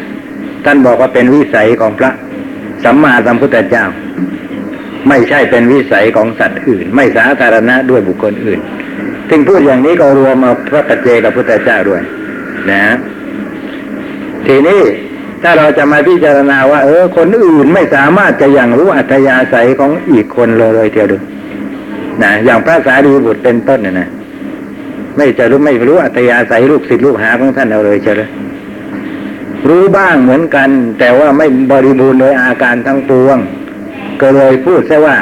ท่านบอกว่าเป็นวิสัยของพระสัมมาสัมพุทธเจ้า ไม่ใช่เป็นวิสัยของสัตว์อื่น ไม่สาธารณะด้วยบุคคลอื่นถึงพูดอย่างนี้ก็รวมมาพระปัจเจกับพุทธเจ้าด้วย นะทีนี้ถ้าเราจะมาพิจารณาว่า เออ คนอื่นไม่สามารถจะอย่างรู้อัตยาศัยของอีกคนเลยเลยเทียวดูนะอย่างพระสารีบุตรเป็นต้นเนี่ยนะไม่จะรู้ไม่รู้อัตยาศัยลูกศิษย์ลูกหาของท่านเอาเลยเชียวรู้บ้างเหมือนกัน แต่ว่าไม่บริบูรณ์โดยอาการทั้งปวง ก็เลยพูดแค่ว่า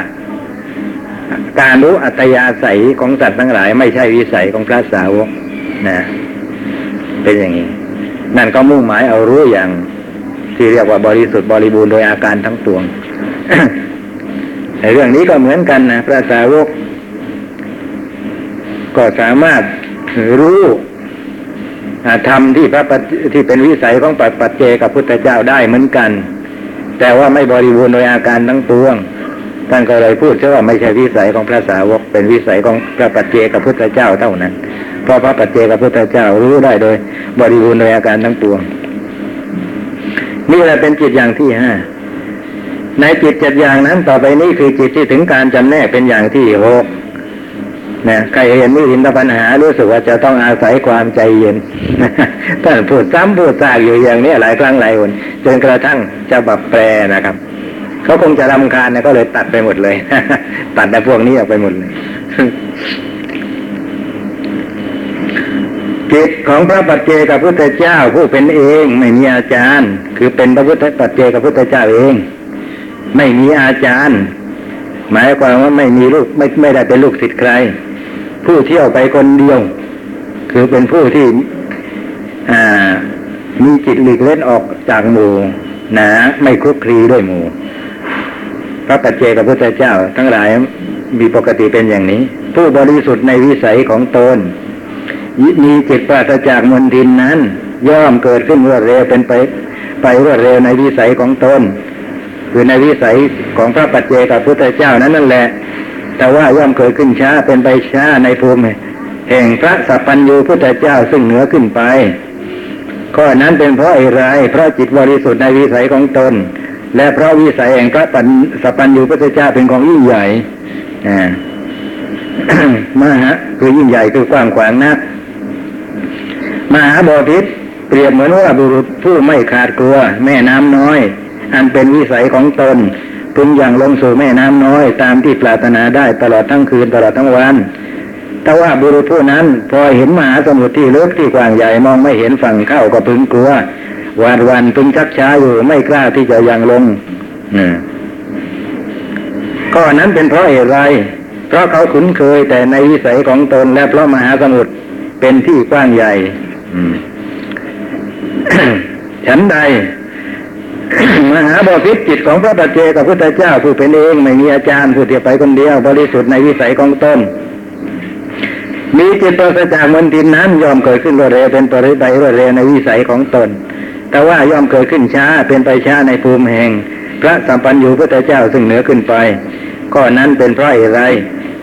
การรู้อัตยาศัยของสัตว์ทั้งหลาย ไม่ใช่วิสัยของพระสาวกนะเป็นอย่างนี้ นั่นก็มุ่งหมายเอารู้อย่างที่เรียกว่าบริสุทธิ์บริบูรณ์โดยอาการทั้งปวงในเรื่องนี้ก็เหมือนกันนะพระสาวก ก็สามารถรู้ธรรมที่พระปัจที่เป็นวิสัยของปัจปัจเจกับพุทธเจ้าได้เหมือนกัน แต่ว่าไม่บริบูรณ์โดยอาการทั้งปวงท่านก็เลยพูดเชื่อว่าไม่ใช่วิสัยของพระสาวก เป็นวิสัยของพระปัจเจกพุทธเจ้าเท่านั้นเพราะพระปัจเจกพุทธเจ้ารู้ได้โดย บริบูรณ์โดยอาการทั้งปวงนี่แหละเป็นจิตอย่างที่ห้าในจิตเจ็ดอย่างนั้นต่อไปนี้คือจิตที่ถึงการจำแนกเป็นอย่างที่หก นะใครเห็นนิรินทปัญหารู้สึกว่าจะต้องอาศัยความใจเย็นท่านพูดซ้ำพูดซากอยู่อย่างนี้หลายครั้งหลายคนจนกระทั่งจะบับแปลนะครับเขาคงจะรำคาญนะก็เลยตัดไปหมดเลย ตัดแต่พวกนี้ออกไปหมดเลยจิตของพระปัจเจกับพุทธเจ้าผู้เป็นเองไม่มีอาจารย์ คือเป็นพระพุทธปัจเจกับพุทธเจ้าเอง ไม่มีอาจารย์ หมายความว่าไม่มีลูกไม่ไม่ได้เป็นลูกศิษย์ใคร ผู้เที่ยวไปคนเดียว คือเป็นผู้ที่มีจิตหลีกเล่นออกจากหมู่นะไม่คลุกคลีด้วยหมู่พระปัจเจกพุทธเจ้า ทั้งหลายมีปกติเป็นอย่างนี้ ผู้บริสุทธิ์ในวิสัยของตนมีจิตปราศจากมลทินนั้น ย่อมเกิดขึ้นรวดเร็วเป็นไป ไปรวดเร็วในวิสัยของตนคือในวิสัยของพระปัจเจกพุทธเจ้านั้นนั่นแหละ แต่ว่าย่อมเกิดขึ้นช้าเป็นไปช้าในภูมิแห่งพระสัพพัญญูพุทธเจ้าซึ่งเหนือขึ้นไป ข้อนั้นเป็นเพราะอะไรเพราะจิตบริสุทธิ์ในวิสัยของตน และเพราะวิสัยแห่งพระปัญสัพพัญญูพุทธเจ้าเป็นของยิ่งใหญ่อ่ามหาคือยิ่งใหญ่คือกว้างขวางนักมหาบพิษเปรียบเหมือนว่าบุรุษผู้ไม่ขาดกลัว แม่น้ำน้อย อันเป็นวิสัยของตน พึงอย่างลงสู่แม่น้ำน้อย ตามที่ปรารถนาได้ตลอดทั้งคืนตลอดทั้งวัน แต่ว่าบุรุษผู้นั้น พอเห็นมหาสมุทรที่ลึกที่กว้างใหญ่มองไม่เห็นฝั่งเข้าก็พึงกลัวหวาดวันพึงชักช้าอยู่ไม่กล้าที่จะยังลงนี่ก็นั้นเป็นเพราะเหตุไร เพราะเขาคุ้นเคยแต่ในวิสัยของตนและเพราะมหาสมุทรเป็นที่กว้างใหญ่ฉันใด มหาบพิตรจิตของพระปัจเจกับพุทธเจ้าผู้เป็นเองไม่มีอาจารย์ผู้เทียวไปคนเดียว บริสุทธิ์ในวิสัยของตนมีจิตปราศจากมนทินนั้นยอมเกิดขึ้นรวดเร็วเป็นปริไปรวดเร็วในวิสัยของตน แต่ว่ายอมเกิดขึ้นช้าเป็นไปช้าในภูมิแห่ง พระสัมปัญญูพุทธเจ้าซึ่งเหนือขึ้นไปข้อนั้นเป็นเพราะอะไร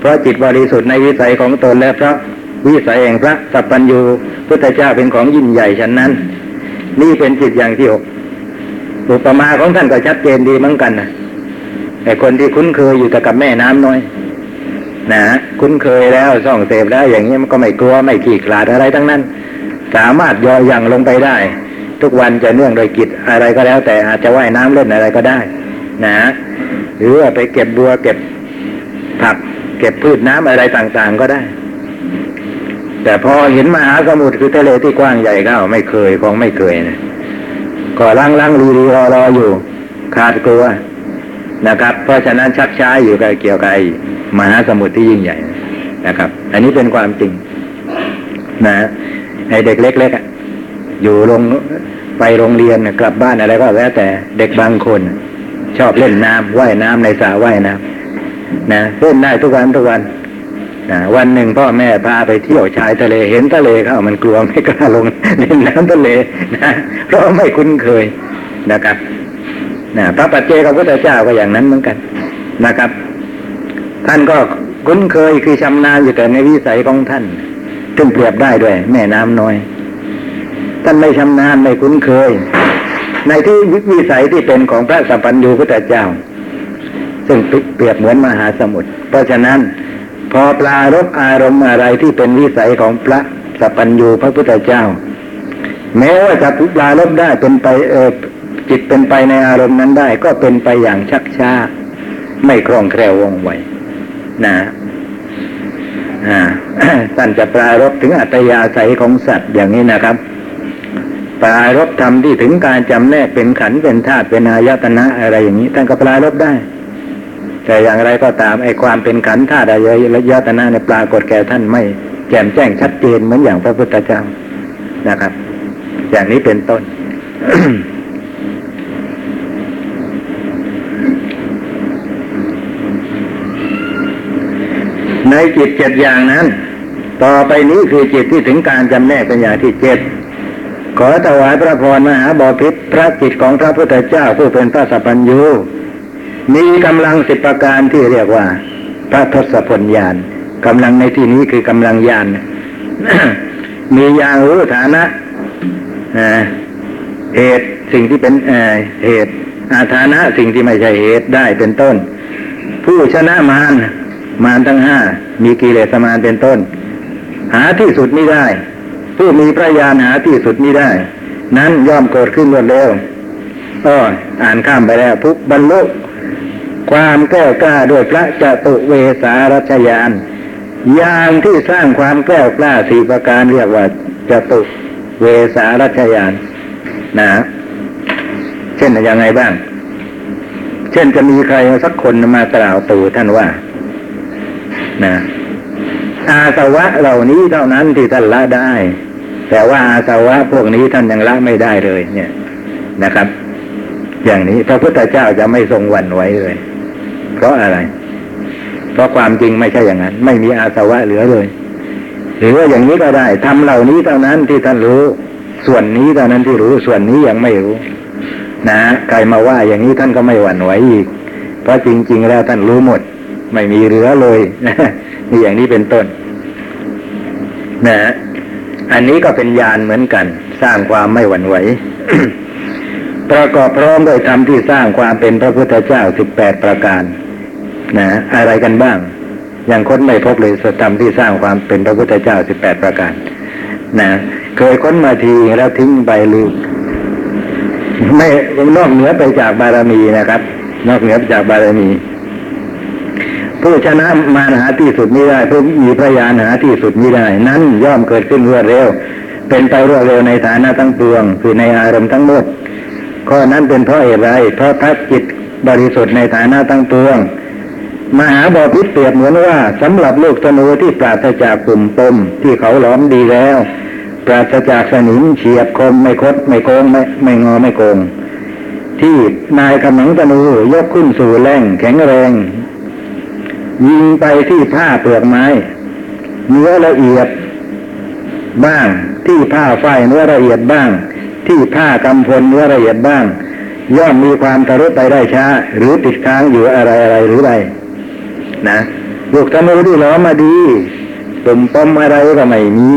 เพราะจิตบริสุทธิ์ในวิสัยของตนและพระวิสัยแห่งพระสัพพัญญูพุทธเจ้าเป็นของยิ่งใหญ่ฉันนั้น นี่เป็นจิตอย่างที่หก อุปมาของท่านก็ชัดเจนดีเหมือนกันนะแต่คนที่คุ้นเคยอยู่แต่กับแม่น้ำน้อย นะคุ้นเคยแล้วส่องเสพแล้ว อย่างนี้มันก็ไม่กลัวไม่ขี้ขลาดอะไรทั้งนั้น สามารถย่อหยั่งลงไปได้ ทุกวันจะเนื่องโดยกิจอะไรก็แล้ว แต่อาจจะว่ายน้ำเล่นอะไรก็ได้ นะหรือว่าไปเก็บบัวเก็บผัก เก็บพืชน้ำอะไรต่างๆก็ได้ แต่พอเห็นมหาสมุทรคือทะเลที่กว้างใหญ่เข้าไม่เคยของไม่เคยนะ ก็ลังลังรีรีรอรออยู่ ขาดกลัวนะครับ เพราะฉะนั้นชักช้าอยู่กับเกี่ยวกับไอ้มหาสมุทรที่ยิ่งใหญ่นะครับ อันนี้เป็นความจริง นะไอ้เด็กเล็กๆออยู่โรงไปโรงเรียนกลับบ้านอะไรก็แล้วแต่เด็กบางคน ชอบเล่นน้ำว่ายน้ำในสระว่ายน้ำนะเล่นได้ทุกวันทุกวัน วันหนึ่งพ่อแม่พาไปเที่ยวชายทะเลเห็นทะเลเข้ามันกลัวไม่กล้าลงเล่นน้ำทะเลนะเพราะไม่คุ้นเคยนะครับนะพระปัจเจกพระพุทธเจ้าก็อย่างนั้นเหมือนกันนะครับ ท่านก็คุ้นเคยคือชำนาญอยู่แต่ในวิสัยของท่านซึ่งเปรียบได้ด้วย แม่น้ำน้อย ท่านไม่ชำนาญไม่คุ้นเคย ในที่วิสัยที่เป็นของพระสัมปัญญูพุทธเจ้า ซึ่งเปรียบเหมือนมหาสมุทรเพราะฉะนั้น พอปลารบอารมณ์อะไรที่เป็นวิสัยของพระสัพพัญญูพระพุทธเจ้า แม้ว่าจะปลารบได้เป็นไปเออจิตเป็นไปในอารมณ์นั้นได้ ก็เป็นไปอย่างชักช้าไม่คล่องแคล่วว่องไวนะอ่าท่านจะปรารบถึงอัตยาศัยของสัตว์อย่างนี้นะครับ ปรารบธรรมที่ถึงการจำแนกเป็นขันเป็นธาตุเป็นอายตนะอะไรอย่างนี้ท่านก็ปรารบได้ แต่อย่างไรก็ตามไอ้ความเป็นขันธ์ธาตุอายตนะเนี่ยปรากฏแก่ท่านไม่แจ่มแจ้งชัดเจนเหมือนอย่างพระพุทธเจ้านะครับ อย่างนี้เป็นต้นในจิตเจ็ดอย่างนั้น ต่อไปนี้คือจิตที่ถึงการจำแนกเป็นอย่างที่เจ็ดขอถวายพระพรมหาบอพิษพระจิตของพระพุทธเจ้าผู้เป็นพระสัพพัญญู มีกำลังสิบประการที่เรียกว่า พระทศพลญาณกำลังในที่นี้คือกำลังญาณมีญาณรู้ฐานะเหตุสิ่งที่เป็นเหตุอาฐานะสิ่งที่ไม่ใช่เหตุได้เป็นต้น ผู้ชนะมารมารทั้งห้ามีกิเลสมารเป็นต้น หาที่สุดไม่ได้ ผู้มีพระญาณหาที่สุดไม่ได้ นั้นย่อมเกิดขึ้นรวดเร็วอ้ออ่านข้ามไปแล้วทุกบรรลุ ความแก้วกล้าด้วยพระจตุเวสารัชยานยางที่สร้างความแก้วกล้าสี่ประการเรียกว่าจตุเวสารัชยานนะเช่นยังไงบ้าง เช่นจะมีใครสักคนมากล่าวตู่ท่านว่า นะอาสวะเหล่านี้เท่านั้นที่ท่านละได้ แต่ว่าอาสวะพวกนี้ท่านยังละไม่ได้เลย เนี่ยนะครับ อย่างนี้พระพุทธเจ้าจะไม่ทรงหวั่นไหวเลย เพราะอะไร เพราะความจริงไม่ใช่อย่างนั้น ไม่มีอาสวะเหลือเลย หรือว่าอย่างนี้ก็ได้ทำเหล่านี้เท่านั้นที่ท่านรู้ ส่วนนี้เท่านั้นที่รู้ส่วนนี้ยังไม่รู้ นะใครมาว่าอย่างนี้ท่านก็ไม่หวั่นไหวอีก เพราะจริง ๆ แล้วท่านรู้หมด ไม่มีเหลือเลยนี่อย่างนี้เป็นต้น นะอันนี้ก็เป็นญาณเหมือนกัน สร้างความไม่หวั่นไหวประกอบพร้อมด้วยธรรมที่สร้างความเป็นพระพุทธเจ้าสิบแปดประการ นะอะไรกันบ้างอย่างค้นไม่พบเลยสธรรมที่สร้างความเป็นพระพุทธเจ้าสิบแปดประการนะเคยค้นมาทีแล้วทิ้งไปลืมไม่นอกเหนือไปจากบารมีนะครับ นอกเหนือไปจากบารมี ผู้ชนะมาหาที่สุดไม่ได้ผู้มีพระญาณหาที่สุดไม่ได้ นั้นย่อมเกิดขึ้นรวดเร็ว เป็นไปรวดเร็วในฐานะทั้งปวง คือในอารมณ์ทั้งหมดข้อนั้นเป็นเพราะเหตุไรเพราะพระจิตบริสุทธิ์ในฐานะทั้งปวง มหาบอพิษเปรียบเหมือนว่าสำหรับลูกธนูที่ปราศจากกลุ่มปมที่เขาหลอมดีแล้ว ปราศจากสนิมเฉียบคมไม่คดไม่โกงไม่ไม่งอไม่โกงที่นายกำลังธนูยกขึ้นสู่แรงแข็งแรง ยิงไปที่ผ้าเปลือกไม้ เนื้อละเอียดบ้าง ที่ผ้าฝ้ายเนื้อละเอียดบ้าง ที่ผ้ากำพลเนื้อละเอียดบ้าง ย่อมมีความทะลุไปได้ช้า หรือติดค้างอยู่อะไรอะไรหรือไร นะลูกธนูที่ล้อมมาดีตุ่มปมอะไรก็ไม่มี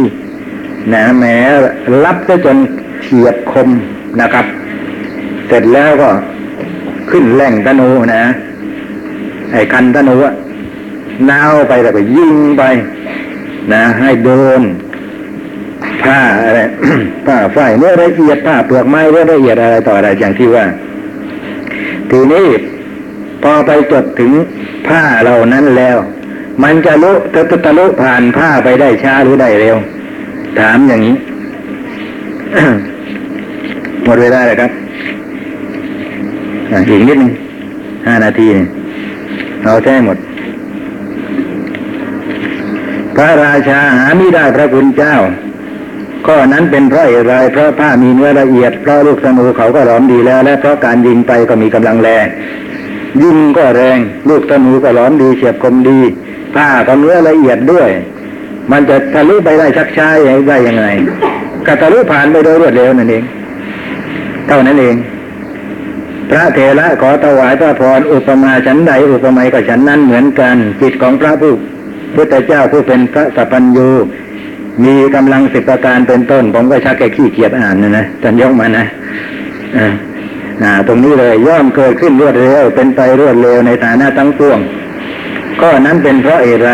นะแหมรับซะจนเฉียบคมนะครับ เสร็จแล้วก็ขึ้นแหล่งธนูนะ ไอ้คันธนูอะนาวไปแล้วก็ยิงไป นะ ให้โดนผ้าอะไรผ้าฝ้ายเนื้อละเอียดผ้าเปลือกไม้เนื้อละเอียดอะไรต่ออะไรอย่างที่ว่า ทีนี้พอไปจดถึง ผ้าเหล่านั้นแล้ว มันจะลุจะทะลุผ่านผ้าไปได้ช้าหรือได้เร็ว ถามอย่างนี้หมดเวลาเลยครับอีกนิดนึงห้านาทีนี่เอาแท้หมด พระราชาหาไม่ได้พระคุณเจ้าข้อนั้นเป็นเพราะอะไรเพราะผ้ามีเนื้อละเอียดเพราะลูกธนูเขาก็หลอมดีแล้ว และเพราะการยิงไปก็มีกำลังแรง ยิงก็แรง ลูกธนูก็หลอมดีเฉียบคมดีผ้าก็เนื้อละเอียดด้วย มันจะทะลุไปได้ชักช้าได้ยังไงก็ทะลุผ่านไปโดยรวดเร็วนั่นเอง เท่านั้นเอง พระเถระขอถวายพระพรอุปมาฉันใดอุปไมยกับฉันนั้นเหมือนกันจิตของพระผู้พุทธเจ้าผู้เป็นพระสัพพัญญูมีกำลังสิบประการเป็นต้น ผมก็ชักแกขี้เกียจอ่านนะนะจันยกมานะอ่า ตรงนี้เลยย่อมเกิดขึ้นรวดเร็ว เป็นไปรวดเร็วในฐานะทั้งปวงก็นั้นเป็นเพราะเหตุไร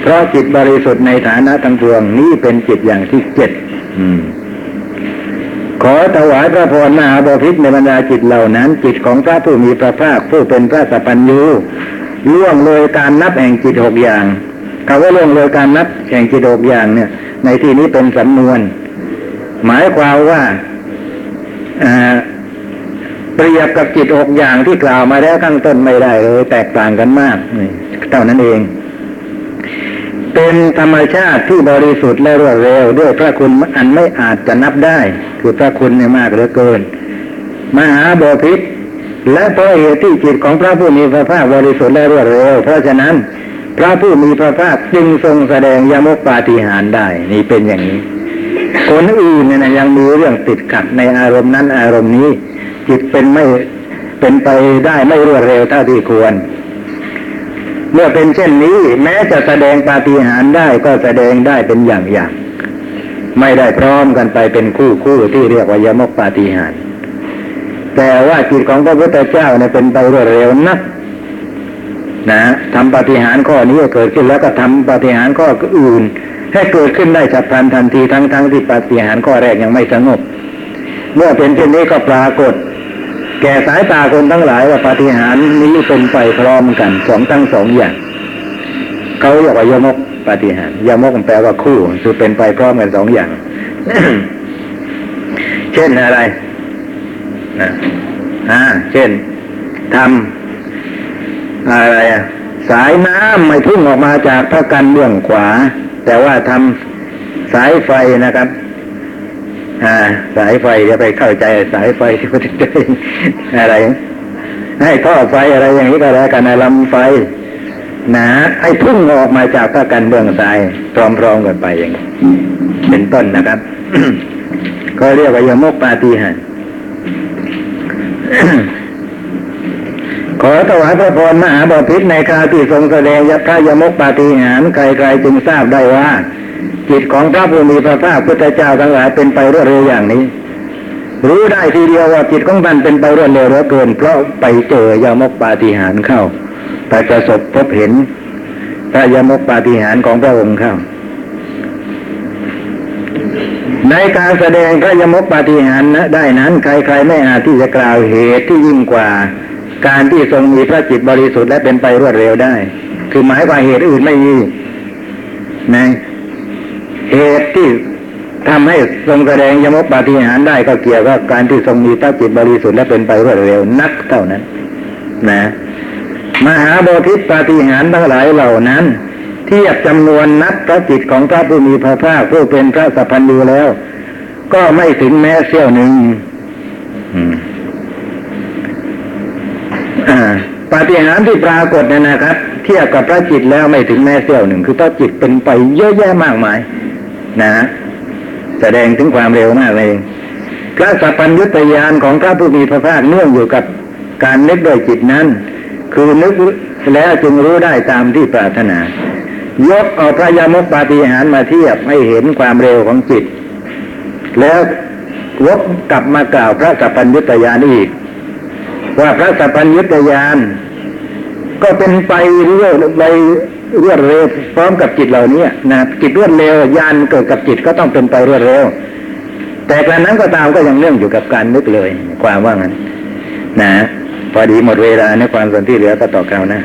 เพราะจิตบริสุทธิ์ในฐานะทั้งปวงนี้เป็นจิตอย่างที่เจ็ดขอถวายพระพรมหาบพิษในบรรดาจิตเหล่านั้น จิตของพระผู้มีพระภาคผู้เป็นพระสัพพัญญูล่วงเลยการนับแห่งจิตหกอย่างคำว่าล่วงเลยการนับแห่งจิตหกอย่างเนี่ย ในที่นี้เป็นสำนวน หมายความว่า เปรียบกับจิตหกอย่างที่กล่าวมาแล้วข้างต้นไม่ได้เลย แตกต่างกันมากนี่เท่านั้นเอง เป็นธรรมชาติที่บริสุทธิ์และรวดเร็ว ด้วยพระคุณอันไม่อาจจะนับได้ คือพระคุณเนี่ยมากเหลือเกิน มหาบพิษและเพราะเหตุที่จิตของพระผู้มีพระภาคบริสุทธิ์และรวดเร็ว เพราะฉะนั้น พระผู้มีพระภาคจึงทรงแสดงยมกปาฏิหาริย์ได้ นี่เป็นอย่างนี้ คนอื่นเนี่ยนะยังมีเรื่องติดขัดในอารมณ์นั้นอารมณ์นี้ จิตเป็นไม่เป็นไปได้ไม่รวดเร็วเท่าที่ควร เมื่อเป็นเช่นนี้ แม้จะแสดงปาฏิหาริย์ได้ก็แสดงได้เป็นอย่างอย่างๆไม่ได้พร้อมกันไปเป็นคู่คู่ที่เรียกว่ายมกปาฏิหาริย์แต่ว่าจิตของพระพุทธเจ้าเนี่ยเป็นไปรวดเร็วนักนะทำปาฏิหาริย์ข้อนี้เกิดขึ้นแล้วก็ทำปาฏิหาริย์ข้ออื่น ให้เกิดขึ้นได้ฉับพลันทันทีทั้งทั้งที่ปาฏิหาริย์ข้อแรกยังไม่สงบ เมื่อเป็นเช่นนี้ก็ปรากฏ แก่สายตาคนทั้งหลายว่าปาฏิหาริย์นี้เป็นไปพร้อมกันสองทั้งสองอย่างเขาเรียกว่ายมกปาฏิหาริย์ยมกแปลว่าคู่คือเป็นไปพร้อมกันสองอย่าง เช่นอะไรนะอ่าเช่นทำอะไรอะสายน้ำไม่พุ่งออกมาจากพระกันเบื้องขวา แต่ว่าทำสายไฟนะครับ สายไฟจะไปเข้าใจสายไฟที่พุทธเจ้าอะไร ให้ท่อไฟอะไรอย่างนี้ก็แล้วกันนลำไฟนะให้พุ่งออกมาจากพระกันเบื้องซ้ายพร้อมๆกันไปอย่างนี้เป็นต้นนะครับ ก็เรียกว่ายมกปาฏิหาริขอถวายพระพรมหาบพิตรในคราวที่ทรงแสดงยัพระยมกปาฏิหารใครๆจึงทราบได้ว่า จิตของพระผู้มีพระภาคพุทธเจ้าทั้งหลายเป็นไปรวดเร็วอย่างนี้ รู้ได้ทีเดียวว่าจิตของท่านเป็นไปรวดเร็วเหลือเกิน เพราะไปเจอยมกปาฏิหาริ์เข้าไปประสบพบเห็นพระยมกปาฏิหาริ์ของพระองค์เข้าในการแสดงพระยมกปาฏิหาริ์นะได้นั้น ใครๆไม่อาจที่จะกล่าวเหตุที่ยิ่งกว่า การที่ทรงมีพระจิตบริสุทธิ์และเป็นไปรวดเร็วได้ คือหมายความเหตุอื่นไม่มีนะ เหตุที่ทำให้ทรงแสดงยมกปาฏิหาริย์ได้ก็เกี่ยวกับการที่ทรงมีพระจิตบริสุทธิ์และเป็นไปรวดเร็วนักเท่านั้น นะ มหาโบธิปาฏิหาริย์ทั้งหลายเหล่านั้นเทียบจำนวนนับพระจิตของพระผู้มีพระภาคผู้เป็นพระสัพพันธ์แล้ว ก็ไม่ถึงแม้เสี้ยวหนึ่งปาฏิหาริย์ที่ปรากฏเนี่ยนะครับ เทียบกับพระจิตแล้วไม่ถึงแม้เสี้ยวหนึ่ง คือพระจิตเป็นไปเยอะแยะมากมาย นะฮะแสดงถึงความเร็วมากเลยพระสัพพัญญุตยานของพระผู้มีพระภาคเนื่องอยู่กับการนึกโดยจิตนั้น คือนึกแล้วจึงรู้ได้ตามที่ปรารถนา ยกเอาพระยมกปาฏิหารมาเทียบให้เห็นความเร็วของจิต แล้ววกกลับมากล่าวพระสัพพัญญุตยานอีก ว่าพระสัพพัญญุตยานก็เป็นไปเรื่อยไป รวดเร็วพร้อมกับจิตเหล่านี้นะจิตรวดเร็วยานเกิดกับจิตก็ต้องเป็นไปรวดเร็ว แต่กระนั้นก็ตามก็ยังเนื่องอยู่กับการนึกเลย ความว่างั้น นะ พอดีหมดเวลาในความสนที่เหลือก็ต่อคราวหน้า